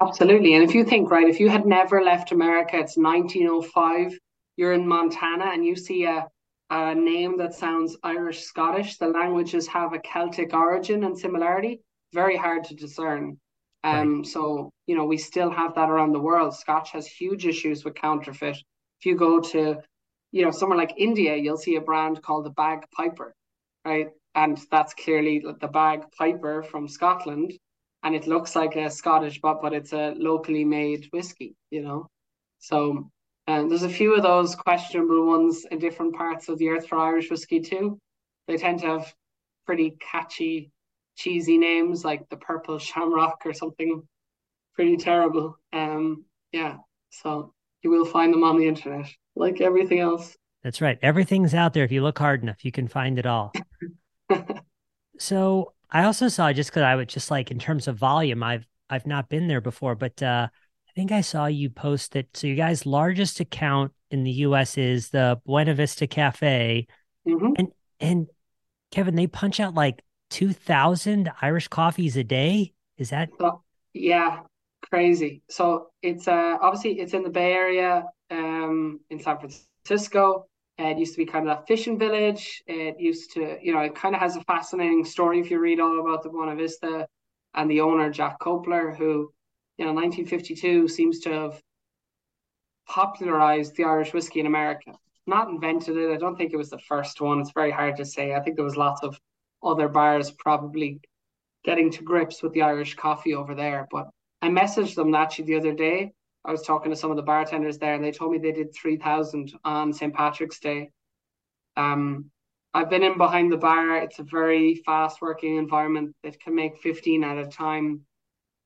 absolutely, and if you think right, if you had never left America, it's 1905. You're in Montana, and you see a a name that sounds Irish Scottish. The languages have a Celtic origin and similarity. Very hard to discern. Um, right. So, you know, we still have that around the world. Scotch has huge issues with counterfeit. If you go to, you know, somewhere like India, you'll see a brand called the Bag Piper, right? And that's clearly the Bag Piper from Scotland. And it looks like a Scottish, but but it's a locally made whiskey, you know. So and there's a few of those questionable ones in different parts of the earth for Irish whiskey too. They tend to have pretty catchy cheesy names like the purple shamrock or something pretty terrible. Um, yeah, so you will find them on the internet, like everything else. That's right. Everything's out there. If you look hard enough, you can find it all. so I also saw just because I would just like in terms of volume, I've I've not been there before, but uh, I think I saw you post that. So you guys' largest account in the U.S. is the Buena Vista Cafe, mm-hmm. and and Kevin, they punch out like 2,000 Irish coffees a day. Is that? Oh, yeah, crazy. So it's uh, obviously it's in the Bay Area um, in San Francisco. It used to be kind of a fishing village. It used to, you know, it kind of has a fascinating story if you read all about the Buena Vista and the owner, Jack Koeppler, who, you know, 1952 seems to have popularized the Irish whiskey in America. Not invented it. I don't think it was the first one. It's very hard to say. I think there was lots of other bars probably getting to grips with the Irish coffee over there. But I messaged them actually the other day. I was talking to some of the bartenders there, and they told me they did three thousand on St Patrick's Day. Um, I've been in behind the bar. It's a very fast working environment that can make fifteen at a time.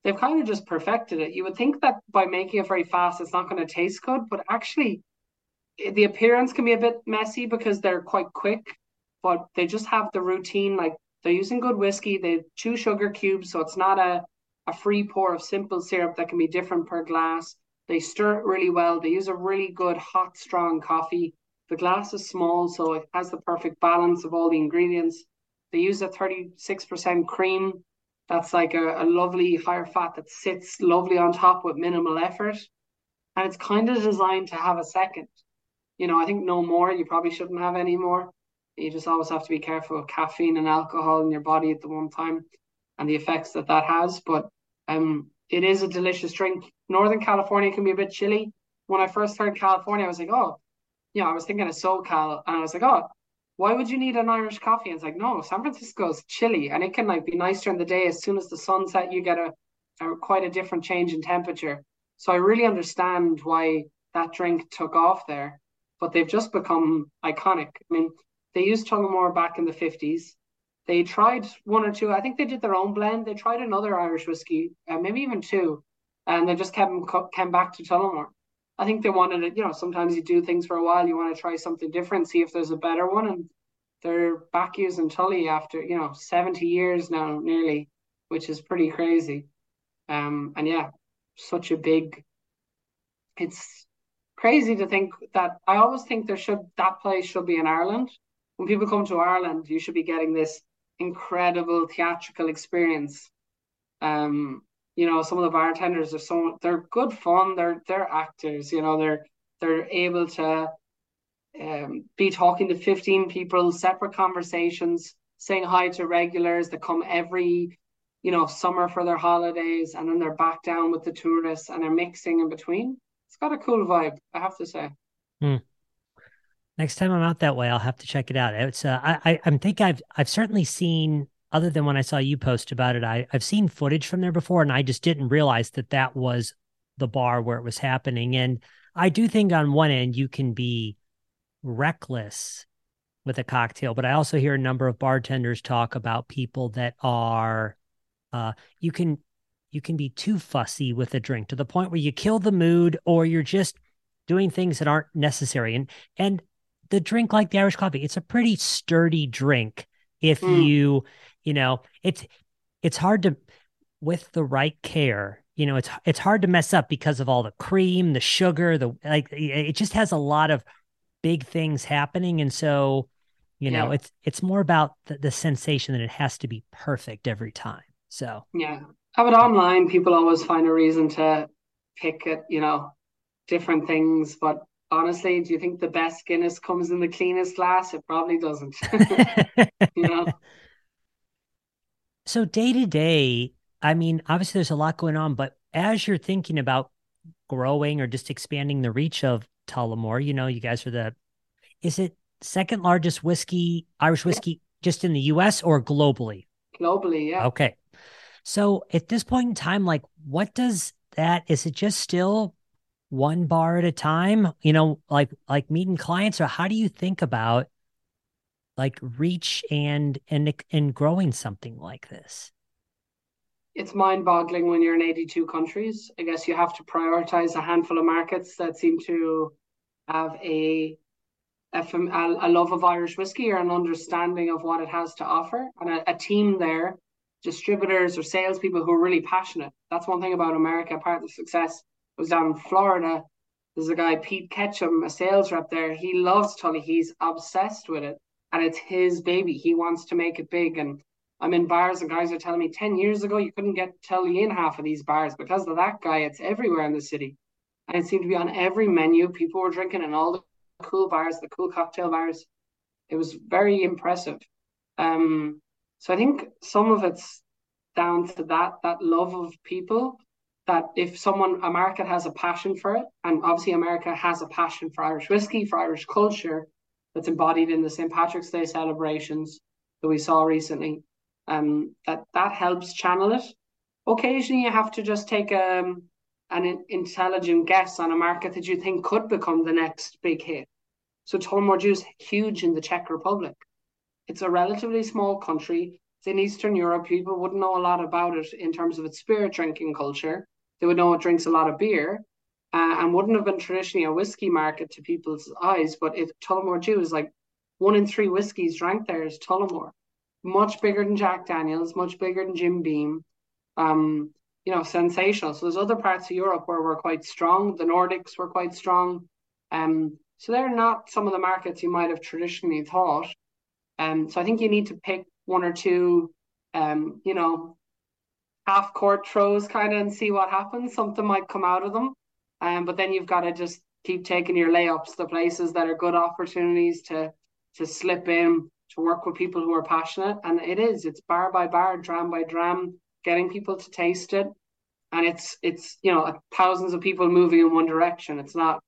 They've kind of just perfected it. You would think that by making it very fast, it's not going to taste good, but actually, the appearance can be a bit messy because they're quite quick but they just have the routine. Like they're using good whiskey, they chew sugar cubes, so it's not a, a free pour of simple syrup that can be different per glass. They stir it really well. They use a really good hot, strong coffee. The glass is small, so it has the perfect balance of all the ingredients. They use a 36% cream. That's like a, a lovely higher fat that sits lovely on top with minimal effort. And it's kind of designed to have a second. You know, I think no more. You probably shouldn't have any more. You just always have to be careful of caffeine and alcohol in your body at the one time and the effects that that has. But um, it is a delicious drink. Northern California can be a bit chilly. When I first heard California, I was like, oh, you know, I was thinking of SoCal, and I was like, oh, why would you need an Irish coffee? And it's like, no, San Francisco is chilly, and it can like be nice during the day. As soon as the sun set, you get a, a quite a different change in temperature. So I really understand why that drink took off there, but they've just become iconic. I mean, they used Tullamore back in the 50s. They tried one or two. I think they did their own blend. They tried another Irish whiskey, uh, maybe even two, and they just kept came back to Tullamore. I think they wanted it. You know, sometimes you do things for a while. You want to try something different, see if there's a better one, and they're back using Tully after you know 70 years now, nearly, which is pretty crazy. Um, and yeah, such a big. It's crazy to think that I always think there should that place should be in Ireland when people come to Ireland, you should be getting this incredible theatrical experience. Um, you know, some of the bartenders are so they're good fun. They're they're actors. You know, they're they're able to um, be talking to 15 people, separate conversations, saying hi to regulars that come every, you know, summer for their holidays, and then they're back down with the tourists and they're mixing in between. It's got a cool vibe, I have to say. Hmm. Next time I'm out that way, I'll have to check it out. It's uh, I I think I've I've certainly seen other than when I saw you post about it. I I've seen footage from there before, and I just didn't realize that that was the bar where it was happening. And I do think on one end you can be reckless with a cocktail, but I also hear a number of bartenders talk about people that are uh you can you can be too fussy with a drink to the point where you kill the mood or you're just doing things that aren't necessary. And and the drink like the Irish coffee, it's a pretty sturdy drink if mm. you, you know, it's it's hard to with the right care, you know, it's it's hard to mess up because of all the cream, the sugar, the like it just has a lot of big things happening and so you know yeah. it's it's more about the, the sensation that it has to be perfect every time so yeah have it online people always find a reason to pick it you know different things but honestly, do you think the best Guinness comes in the cleanest glass? It probably doesn't. you know. So day to day, I mean, obviously there's a lot going on, but as you're thinking about growing or just expanding the reach of Tullamore, you know, you guys are the is it second largest whiskey, Irish whiskey just in the US or globally? Globally, yeah. Okay. So at this point in time, like what does that is it just still one bar at a time you know like like meeting clients or how do you think about like reach and and and growing something like this it's mind-boggling when you're in 82 countries i guess you have to prioritize a handful of markets that seem to have a a, a love of irish whiskey or an understanding of what it has to offer and a, a team there distributors or salespeople who are really passionate that's one thing about america part of the success was down in Florida. There's a guy, Pete Ketchum, a sales rep there. He loves Tully. He's obsessed with it. And it's his baby. He wants to make it big. And I'm in bars and guys are telling me 10 years ago you couldn't get Tully in half of these bars because of that guy. It's everywhere in the city. And it seemed to be on every menu. People were drinking in all the cool bars, the cool cocktail bars. It was very impressive. Um, so I think some of it's down to that that love of people that if someone America has a passion for it, and obviously America has a passion for Irish whiskey, for Irish culture, that's embodied in the St. Patrick's Day celebrations that we saw recently. Um, that that helps channel it. Occasionally, you have to just take um, an intelligent guess on a market that you think could become the next big hit. So Tullamore Dew is huge in the Czech Republic. It's a relatively small country. It's in Eastern Europe. People wouldn't know a lot about it in terms of its spirit drinking culture they would know it drinks a lot of beer uh, and wouldn't have been traditionally a whiskey market to people's eyes. But if Tullamore Dew is like one in three whiskies drank there is Tullamore, much bigger than Jack Daniels, much bigger than Jim Beam. Um, you know, sensational. So there's other parts of Europe where we're quite strong. The Nordics were quite strong. Um, so they're not some of the markets you might have traditionally thought. Um, so I think you need to pick one or two, um, you know, half court throws kind of and see what happens. Something might come out of them. Um, but then you've got to just keep taking your layups, the places that are good opportunities to to slip in, to work with people who are passionate. And it is, it's bar by bar, dram by dram, getting people to taste it. And it's it's you know thousands of people moving in one direction. It's not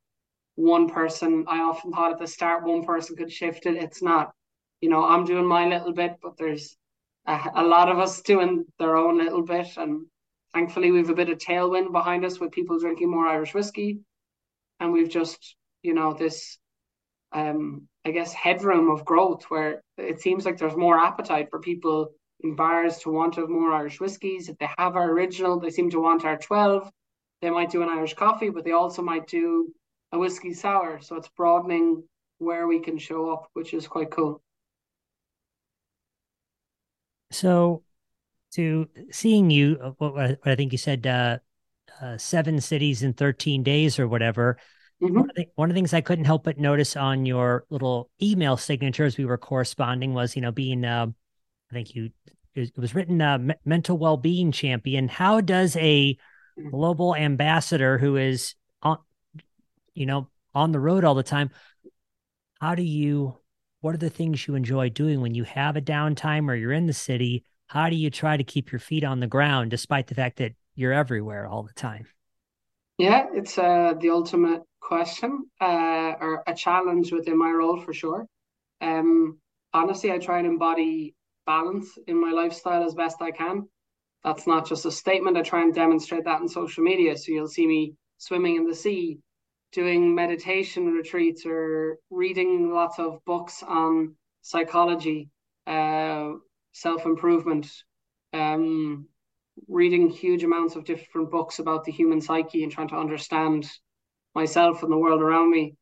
one person. I often thought at the start one person could shift it. It's not. You know, I'm doing my little bit, but there's a, a lot of us doing their own little bit. And thankfully, we've a bit of tailwind behind us with people drinking more Irish whiskey. And we've just, you know, this, um, I guess, headroom of growth where it seems like there's more appetite for people in bars to want to have more Irish whiskies. If they have our original, they seem to want our 12. They might do an Irish coffee, but they also might do a whiskey sour. So it's broadening where we can show up, which is quite cool. So, to seeing you, uh, what, what I think you said, uh, uh, seven cities in 13 days or whatever. Mm-hmm. One, of the, one, of the, things I couldn't help but notice on your little email signature as we were corresponding was, you know, being, uh, I think you, it was written uh, mental well-being champion. How does a mm. global ambassador who is on, you know, on the road all the time, how do you what are the things you enjoy doing when you have a downtime or you're in the city how do you try to keep your feet on the ground despite the fact that you're everywhere all the time? Yeah it's uh, the ultimate question uh, or a challenge within my role for sure. Um, honestly i try and embody balance in my lifestyle as best i can. That's not just a statement. I try and demonstrate that in social media. So you'll see me swimming in the sea doing meditation retreats or reading lots of books on psychology, uh, self improvement, um, reading huge amounts of different books about the human psyche and trying to understand myself and the world around me.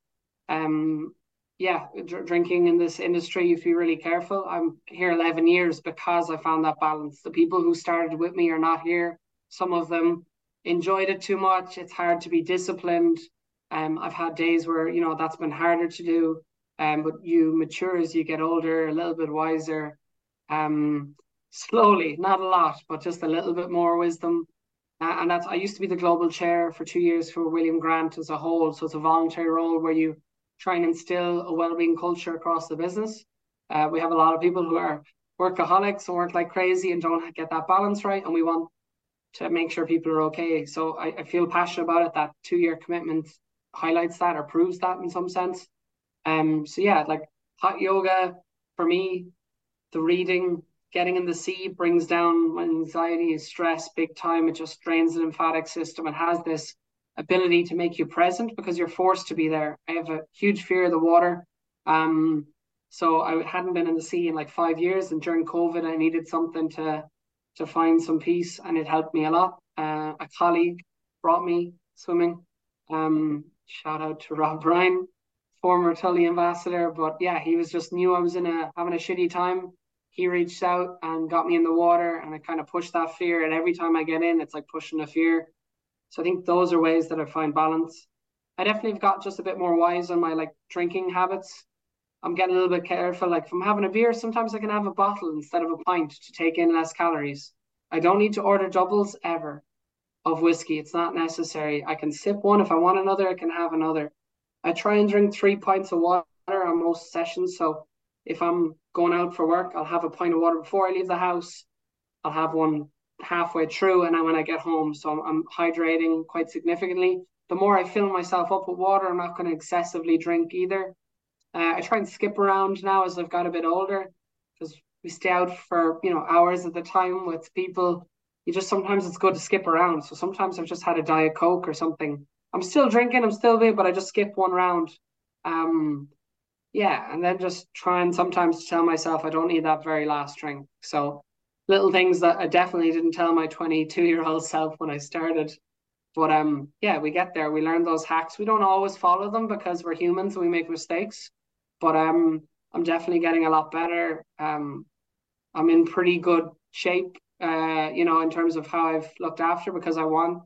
Um, yeah, dr- drinking in this industry, if you're really careful, I'm here 11 years because I found that balance. The people who started with me are not here. Some of them enjoyed it too much. It's hard to be disciplined. Um, I've had days where you know that's been harder to do. Um, but you mature as you get older, a little bit wiser. Um, slowly, not a lot, but just a little bit more wisdom. Uh, and that's I used to be the global chair for two years for William Grant as a whole. So it's a voluntary role where you try and instill a well-being culture across the business. Uh, we have a lot of people who are workaholics and work like crazy and don't get that balance right, and we want to make sure people are okay. So I, I feel passionate about it. That two-year commitment highlights that or proves that in some sense. Um, so yeah, like hot yoga for me, the reading, getting in the sea brings down anxiety and stress big time. It just drains the lymphatic system. It has this ability to make you present because you're forced to be there. I have a huge fear of the water. Um, so I hadn't been in the sea in like five years, and during COVID, I needed something to to find some peace, and it helped me a lot. Uh, a colleague brought me swimming. Um, shout out to Rob Bryan, former Tully ambassador. But yeah, he was just knew I was in a having a shitty time. He reached out and got me in the water, and I kind of pushed that fear. And every time I get in, it's like pushing a fear. So I think those are ways that I find balance. I definitely have got just a bit more wise on my like drinking habits. I'm getting a little bit careful. Like if I'm having a beer, sometimes I can have a bottle instead of a pint to take in less calories. I don't need to order doubles ever of whiskey. It's not necessary. I can sip one. If I want another, I can have another. I try and drink three pints of water on most sessions. So if I'm going out for work, I'll have a pint of water before I leave the house. I'll have one halfway through, and then when I get home, so I'm, I'm hydrating quite significantly. The more I fill myself up with water, I'm not going to excessively drink either. Uh, I try and skip around now as I've got a bit older because we stay out for you know hours at the time with people you just sometimes it's good to skip around. So sometimes I've just had a diet coke or something. I'm still drinking, I'm still big, but I just skip one round. Um, yeah, and then just trying sometimes to tell myself I don't need that very last drink. So little things that I definitely didn't tell my 22 year old self when I started. But um, yeah, we get there. We learn those hacks. We don't always follow them because we're humans we make mistakes. But um, I'm definitely getting a lot better. Um, I'm in pretty good shape uh, you know, in terms of how I've looked after because I want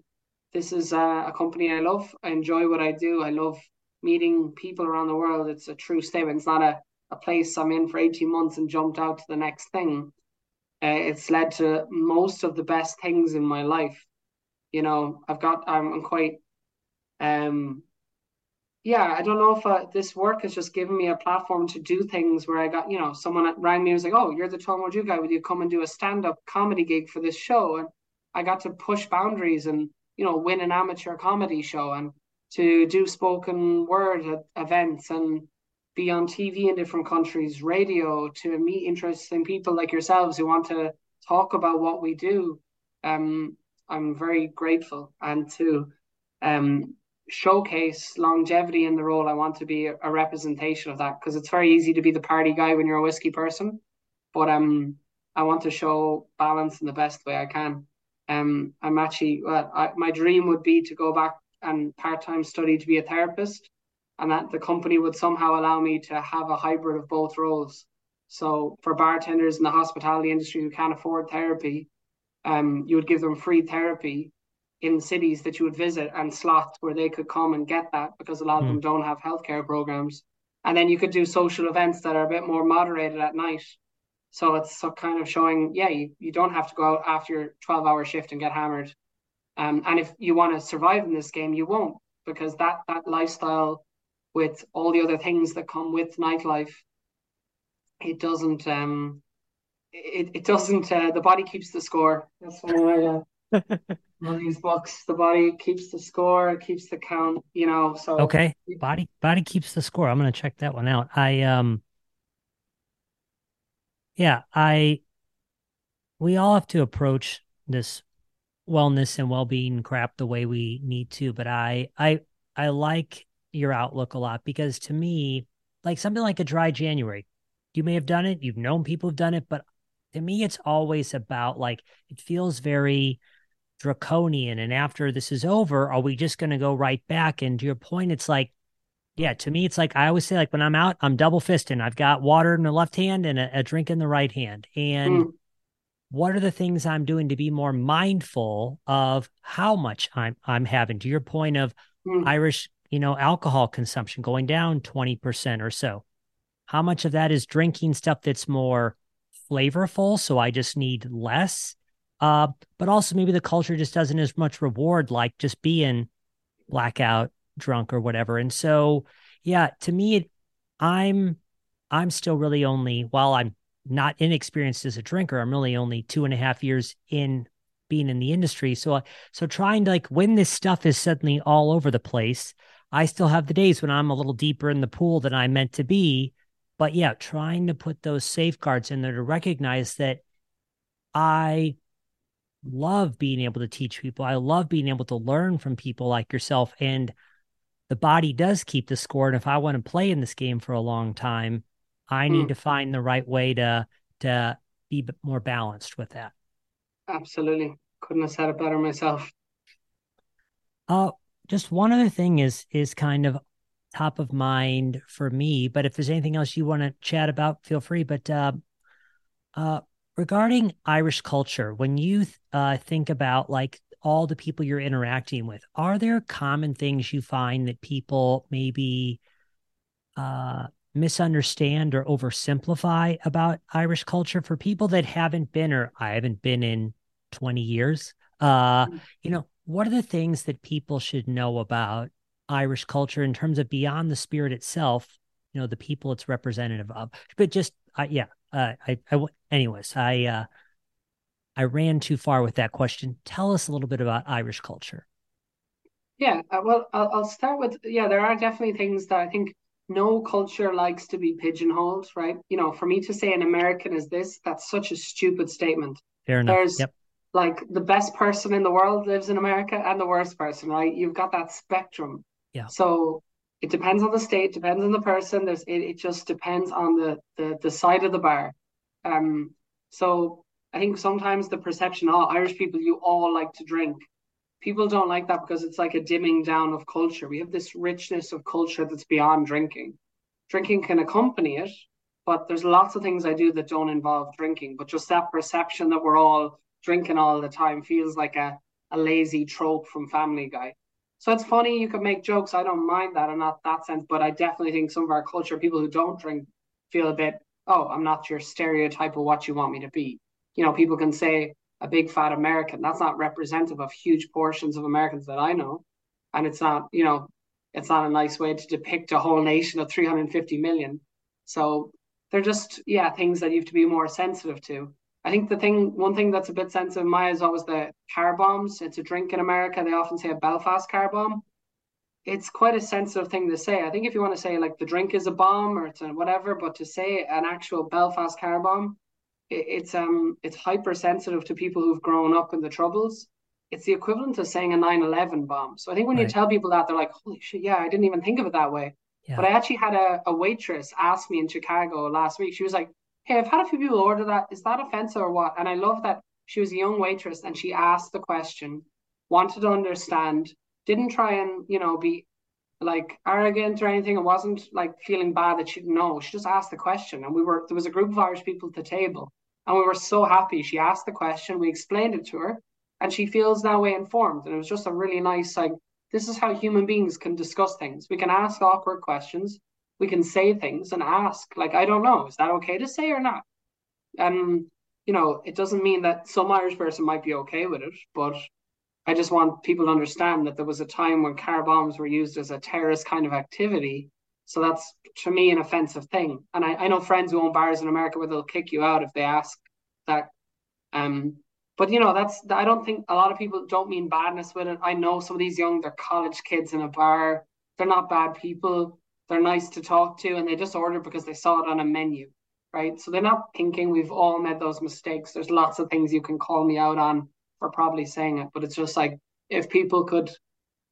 this is a, a company I love. I enjoy what I do. I love meeting people around the world. It's a true statement. It's not a, a place I'm in for 18 months and jumped out to the next thing. Uh, it's led to most of the best things in my life. You know, I've got, I'm, I'm quite um, yeah, I don't know if uh, this work has just given me a platform to do things where I got, you know, someone rang me and was like, oh, you're the Tom Jew guy. Would you come and do a stand up comedy gig for this show? And I got to push boundaries and, you know, win an amateur comedy show and to do spoken word events and be on TV in different countries, radio, to meet interesting people like yourselves who want to talk about what we do. Um, I'm very grateful and to um, showcase longevity in the role, I want to be a, a representation of that because it's very easy to be the party guy when you're a whiskey person, but um, I want to show balance in the best way I can. Um, I'm actually well, I, my dream would be to go back and part time study to be a therapist, and that the company would somehow allow me to have a hybrid of both roles. So for bartenders in the hospitality industry who can't afford therapy, um, you would give them free therapy in cities that you would visit and slots where they could come and get that because a lot of mm. them don't have healthcare programs. And then you could do social events that are a bit more moderated at night. So it's so kind of showing, yeah, you, you don't have to go out after your 12 hour shift and get hammered. Um, and if you want to survive in this game, you won't because that that lifestyle with all the other things that come with nightlife, it doesn't um it, it doesn't uh, the body keeps the score. That's one of my uh, one of these books. The body keeps the score, it keeps the count, you know. So Okay. Body body keeps the score. I'm gonna check that one out. I um yeah, I we all have to approach this wellness and well-being crap the way we need to, but I I I like your outlook a lot because to me, like something like a dry January, you may have done it, you've known people have done it, but to me it's always about like it feels very draconian and after this is over, are we just going to go right back? And to your point it's like yeah, to me, it's like I always say, like when I'm out, I'm double fisting. I've got water in the left hand and a, a drink in the right hand. And mm. what are the things I'm doing to be more mindful of how much I'm I'm having? To your point of mm. Irish, you know, alcohol consumption going down 20% or so. How much of that is drinking stuff that's more flavorful? So I just need less. Uh, but also maybe the culture just doesn't as much reward like just being blackout drunk or whatever. And so, yeah, to me, it, I'm I'm still really only while I'm not inexperienced as a drinker, I'm really only two and a half years in being in the industry. So, uh, so trying to like when this stuff is suddenly all over the place, I still have the days when I'm a little deeper in the pool than I meant to be. But yeah, trying to put those safeguards in there to recognize that I love being able to teach people. I love being able to learn from people like yourself. And the body does keep the score. And if I want to play in this game for a long time, I need mm. to find the right way to to be more balanced with that. Absolutely. Couldn't have said it better myself. Uh just one other thing is is kind of top of mind for me, but if there's anything else you want to chat about, feel free. But uh uh regarding Irish culture, when you uh think about like all the people you're interacting with, are there common things you find that people maybe uh, misunderstand or oversimplify about Irish culture for people that haven't been or I haven't been in 20 years? Uh, mm-hmm. you know, what are the things that people should know about Irish culture in terms of beyond the spirit itself? You know, the people it's representative of, but just uh, yeah, uh, I, I, anyways, I, uh, I ran too far with that question. Tell us a little bit about Irish culture. Yeah, uh, well, I'll, I'll start with yeah. There are definitely things that I think no culture likes to be pigeonholed, right? You know, for me to say an American is this, that's such a stupid statement. Fair enough. There's yep. like the best person in the world lives in America and the worst person, right? You've got that spectrum. Yeah. So it depends on the state, depends on the person. There's it, it just depends on the the the side of the bar. Um so I think sometimes the perception, oh, Irish people, you all like to drink. People don't like that because it's like a dimming down of culture. We have this richness of culture that's beyond drinking. Drinking can accompany it, but there's lots of things I do that don't involve drinking. But just that perception that we're all drinking all the time feels like a, a lazy trope from Family Guy. So it's funny, you can make jokes. I don't mind that in not that sense, but I definitely think some of our culture, people who don't drink, feel a bit, oh, I'm not your stereotype of what you want me to be you know, people can say a big fat American. That's not representative of huge portions of Americans that I know. And it's not, you know, it's not a nice way to depict a whole nation of 350 million. So they're just, yeah, things that you have to be more sensitive to. I think the thing, one thing that's a bit sensitive, Maya, is always the car bombs. It's a drink in America. They often say a Belfast car bomb. It's quite a sensitive thing to say. I think if you want to say like the drink is a bomb or it's a whatever, but to say an actual Belfast car bomb, it's um it's hypersensitive to people who've grown up in the troubles. It's the equivalent of saying a 9-11 bomb. So I think when right. you tell people that, they're like, holy shit, yeah, I didn't even think of it that way. Yeah. But I actually had a, a waitress ask me in Chicago last week. She was like, Hey, I've had a few people order that. Is that offensive or what? And I love that she was a young waitress and she asked the question, wanted to understand, didn't try and, you know, be like arrogant or anything. It wasn't like feeling bad that she didn't know. She just asked the question. And we were there was a group of Irish people at the table. And we were so happy. She asked the question, we explained it to her, and she feels that way informed. And it was just a really nice, like, this is how human beings can discuss things. We can ask awkward questions, we can say things and ask, like, I don't know, is that okay to say or not? And, you know, it doesn't mean that some Irish person might be okay with it, but I just want people to understand that there was a time when car bombs were used as a terrorist kind of activity So that's to me an offensive thing. And I, I know friends who own bars in America where they'll kick you out if they ask that. Um, but you know, that's I don't think a lot of people don't mean badness with it. I know some of these young, they're college kids in a bar. They're not bad people. They're nice to talk to, and they just order because they saw it on a menu, right? So they're not thinking we've all made those mistakes. There's lots of things you can call me out on for probably saying it, but it's just like if people could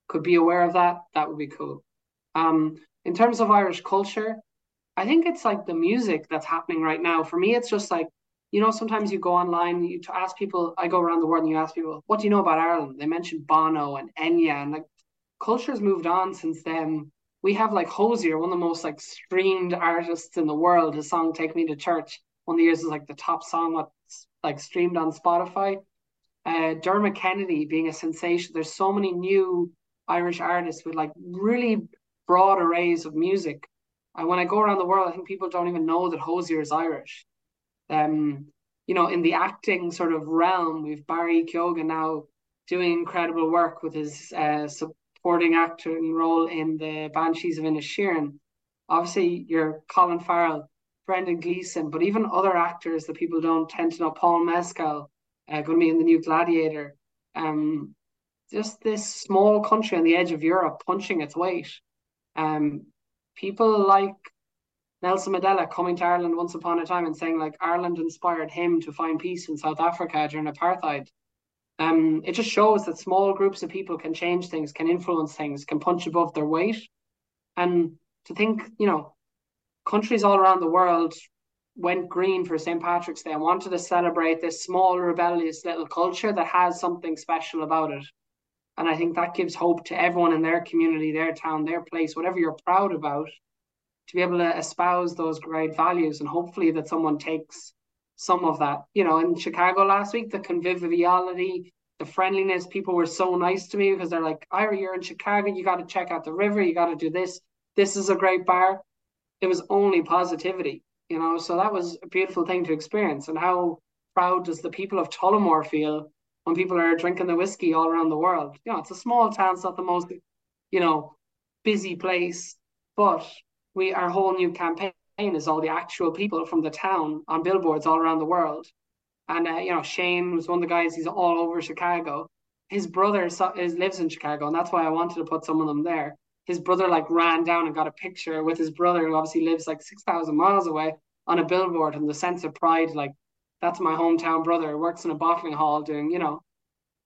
could be aware of that, that would be cool. Um, in terms of Irish culture, I think it's like the music that's happening right now. For me, it's just like you know, sometimes you go online, you ask people, I go around the world and you ask people, what do you know about Ireland? They mention Bono and Enya and like culture's moved on since then. We have like Hozier, one of the most like streamed artists in the world. His song Take Me to Church, one of the years is like the top song that's like streamed on Spotify. Uh, Dermot Kennedy being a sensation. There's so many new Irish artists with like really broad arrays of music. And when I go around the world, I think people don't even know that Hozier is Irish. Um, you know, in the acting sort of realm, we've Barry Keoghan now doing incredible work with his uh, supporting acting role in the Banshees of Inisherin. Obviously, you're Colin Farrell, Brendan Gleeson, but even other actors that people don't tend to know, Paul Mescal, uh, going to be in the new Gladiator. Um, just this small country on the edge of Europe punching its weight. Um, people like Nelson Mandela coming to Ireland once upon a time and saying like Ireland inspired him to find peace in South Africa during apartheid. Um, it just shows that small groups of people can change things, can influence things, can punch above their weight. And to think, you know, countries all around the world went green for St. Patrick's Day and wanted to celebrate this small, rebellious little culture that has something special about it. And I think that gives hope to everyone in their community, their town, their place, whatever you're proud about to be able to espouse those great values and hopefully that someone takes some of that. You know, in Chicago last week, the conviviality, the friendliness, people were so nice to me because they're like, Ira, you're in Chicago, you got to check out the river, you got to do this. This is a great bar. It was only positivity, you know, so that was a beautiful thing to experience. And how proud does the people of Tullamore feel when people are drinking the whiskey all around the world? You know, it's a small town, it's not the most, you know, busy place, but we our whole new campaign is all the actual people from the town on billboards all around the world. And uh, you know, Shane was one of the guys. He's all over Chicago. His brother is, lives in Chicago, and that's why I wanted to put some of them there. His brother like ran down and got a picture with his brother, who obviously lives like six thousand miles away, on a billboard. And the sense of pride, like that's my hometown brother, works in a bottling hall doing, you know,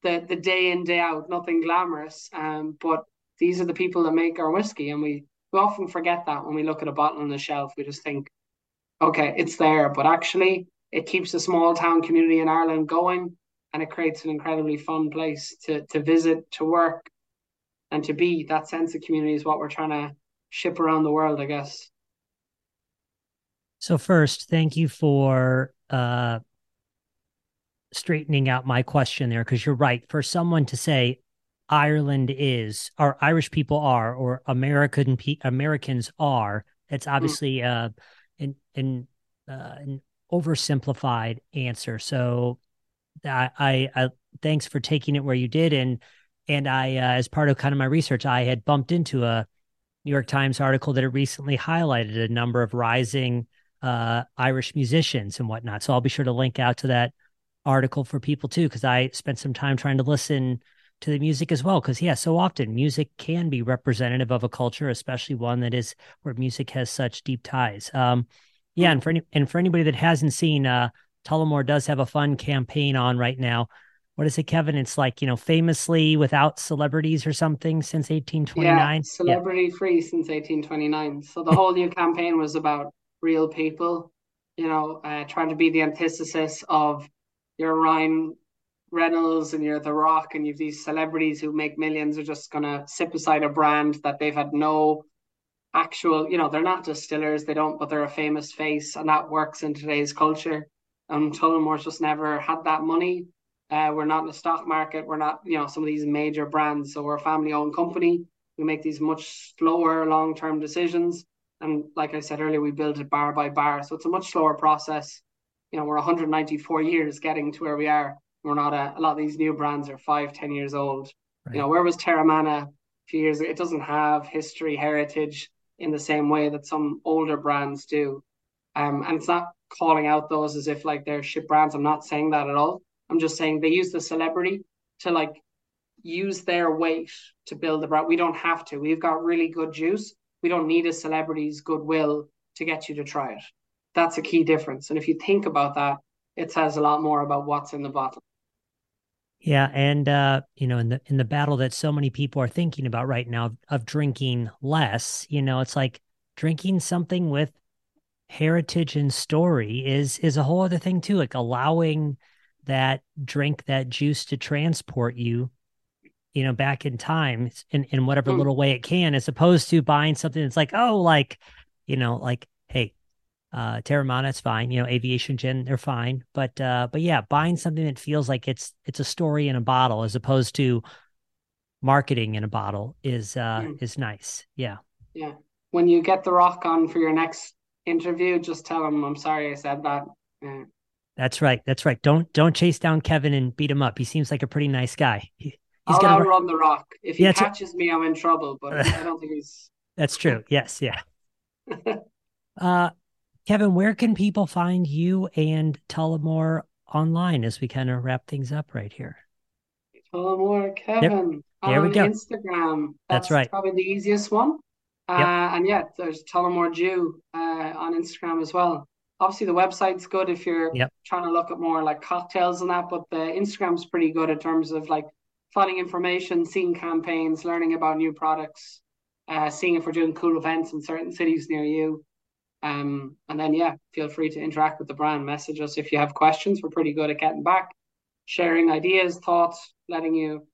the the day in day out, nothing glamorous. Um, but these are the people that make our whiskey, and we we often forget that when we look at a bottle on the shelf. We just think, okay, it's there, but actually, it keeps a small town community in Ireland going, and it creates an incredibly fun place to to visit, to work, and to be. That sense of community is what we're trying to ship around the world, I guess. So first, thank you for uh, straightening out my question there, because you're right. For someone to say, Ireland is, or Irish people are, or American pe- Americans are. It's hmm. obviously uh, an an, uh, an oversimplified answer. So, I, I, I, thanks for taking it where you did, and and I, uh, as part of kind of my research, I had bumped into a New York Times article that had recently highlighted a number of rising uh, Irish musicians and whatnot. So I'll be sure to link out to that article for people too, because I spent some time trying to listen to the music as well. Because yeah so often music can be representative of a culture especially one that is where music has such deep ties. Um yeah and for any and for anybody that hasn't seen uh tullamore does have a fun campaign on right now. What is it kevin? It's like you know famously without celebrities or something since 1829 yeah, celebrity yeah. free since 1829 so the whole new campaign was about real people you know uh, trying to be the antithesis of your Ryan Reynolds and you're The Rock and you've these celebrities who make millions are just gonna sit beside a brand that they've had no actual, you know, they're not distillers, they don't, but they're a famous face, and that works in today's culture. And Tullamore's just never had that money. Uh, we're not in the stock market. We're not, you know, some of these major brands. So we're a family-owned company. We make these much slower, long-term decisions. And like I said earlier, we build it bar by bar. So it's a much slower process. You know, we're 194 years getting to where we are we're not a, a lot of these new brands are five, ten years old. Right. You know, where was Teremana a few years ago? It doesn't have history, heritage. in the same way that some older brands do. Um, and it's not calling out those as if like they're shit brands. I'm not saying that at all. I'm just saying they use the celebrity to like use their weight to build the brand. We don't have to. We've got really good juice. We don't need a celebrity's goodwill to get you to try it. That's a key difference. And if you think about that, it says a lot more about what's in the bottle. Yeah, and uh, you know, in the in the battle that so many people are thinking about right now of drinking less, you know, it's like drinking something with heritage and story is is a whole other thing too. Like allowing that drink, that juice to transport you, you know, back in time in in whatever mm. little way it can, as opposed to buying something that's like, oh, like, you know, like, hey, uh, Teremana, it's fine. You know, Aviation Gin, they're fine. But uh, but yeah, buying something that feels like it's it's a story in a bottle as opposed to marketing in a bottle is uh mm. is nice. Yeah. Yeah. When you get the rock on for your next interview, just tell him I'm sorry I said that. Yeah. That's right. That's right. Don't don't chase down Kevin and beat him up. He seems like a pretty nice guy. He, he's I'll gonna run the rock. If he yeah, catches me, I'm in trouble. But I don't think he's. That's true. Yes. Yeah. uh, Kevin, where can people find you and Tullamore online as we kind of wrap things up right here? Tullamore Kevin there, there on we go. Instagram. That's, That's, right. Probably the easiest one. Uh, yep. And yeah, there's Tullamore Dew uh, on Instagram as well. Obviously, the website's good if you're yep. trying to look at more like cocktails and that, but the Instagram's pretty good in terms of like finding information, seeing campaigns, learning about new products, uh, seeing if we're doing cool events in certain cities near you. Um, and then, yeah, feel free to interact with the brand. Message us if you have questions. We're pretty good at getting back, sharing ideas, thoughts, letting you,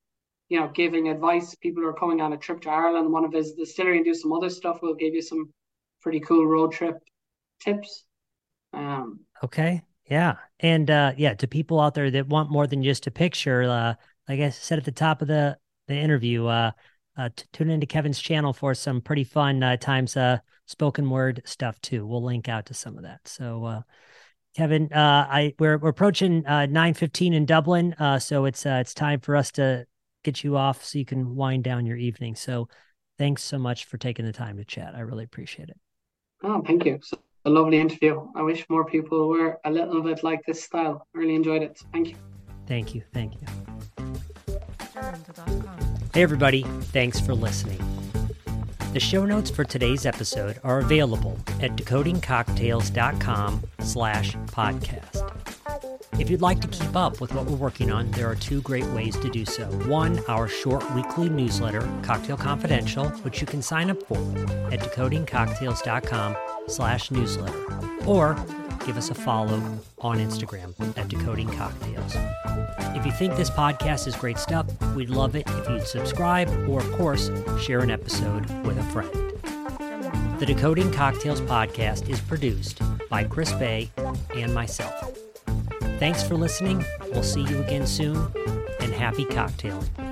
you know, giving advice. People who are coming on a trip to Ireland, want to visit the distillery and do some other stuff. We'll give you some pretty cool road trip tips. Um, okay. Yeah. And uh, yeah, to people out there that want more than just a picture, uh, like I said at the top of the, the interview, uh, uh, t- tune into Kevin's channel for some pretty fun uh, times uh, spoken word stuff too. We'll link out to some of that. So, uh, Kevin, uh, I we're we're approaching uh, nine fifteen in Dublin, uh, so it's uh, it's time for us to get you off so you can wind down your evening. So, thanks so much for taking the time to chat. I really appreciate it. Oh, thank you. So, a lovely interview. I wish more people were a little bit like this style. I really enjoyed it. thank you. Thank you. Thank you. Hey, everybody. Thanks for listening. The show notes for today's episode are available at decodingcocktails.com slash podcast. If you'd like to keep up with what we're working on, there are two great ways to do so. One, our short weekly newsletter, Cocktail Confidential, which you can sign up for at decodingcocktails.com slash newsletter. Or give us a follow on Instagram at Decoding Cocktails. If you think this podcast is great stuff, we'd love it if you'd subscribe or, of course, share an episode with a friend. The Decoding Cocktails podcast is produced by Chris Bay and myself. Thanks for listening. We'll see you again soon, and happy cocktailing.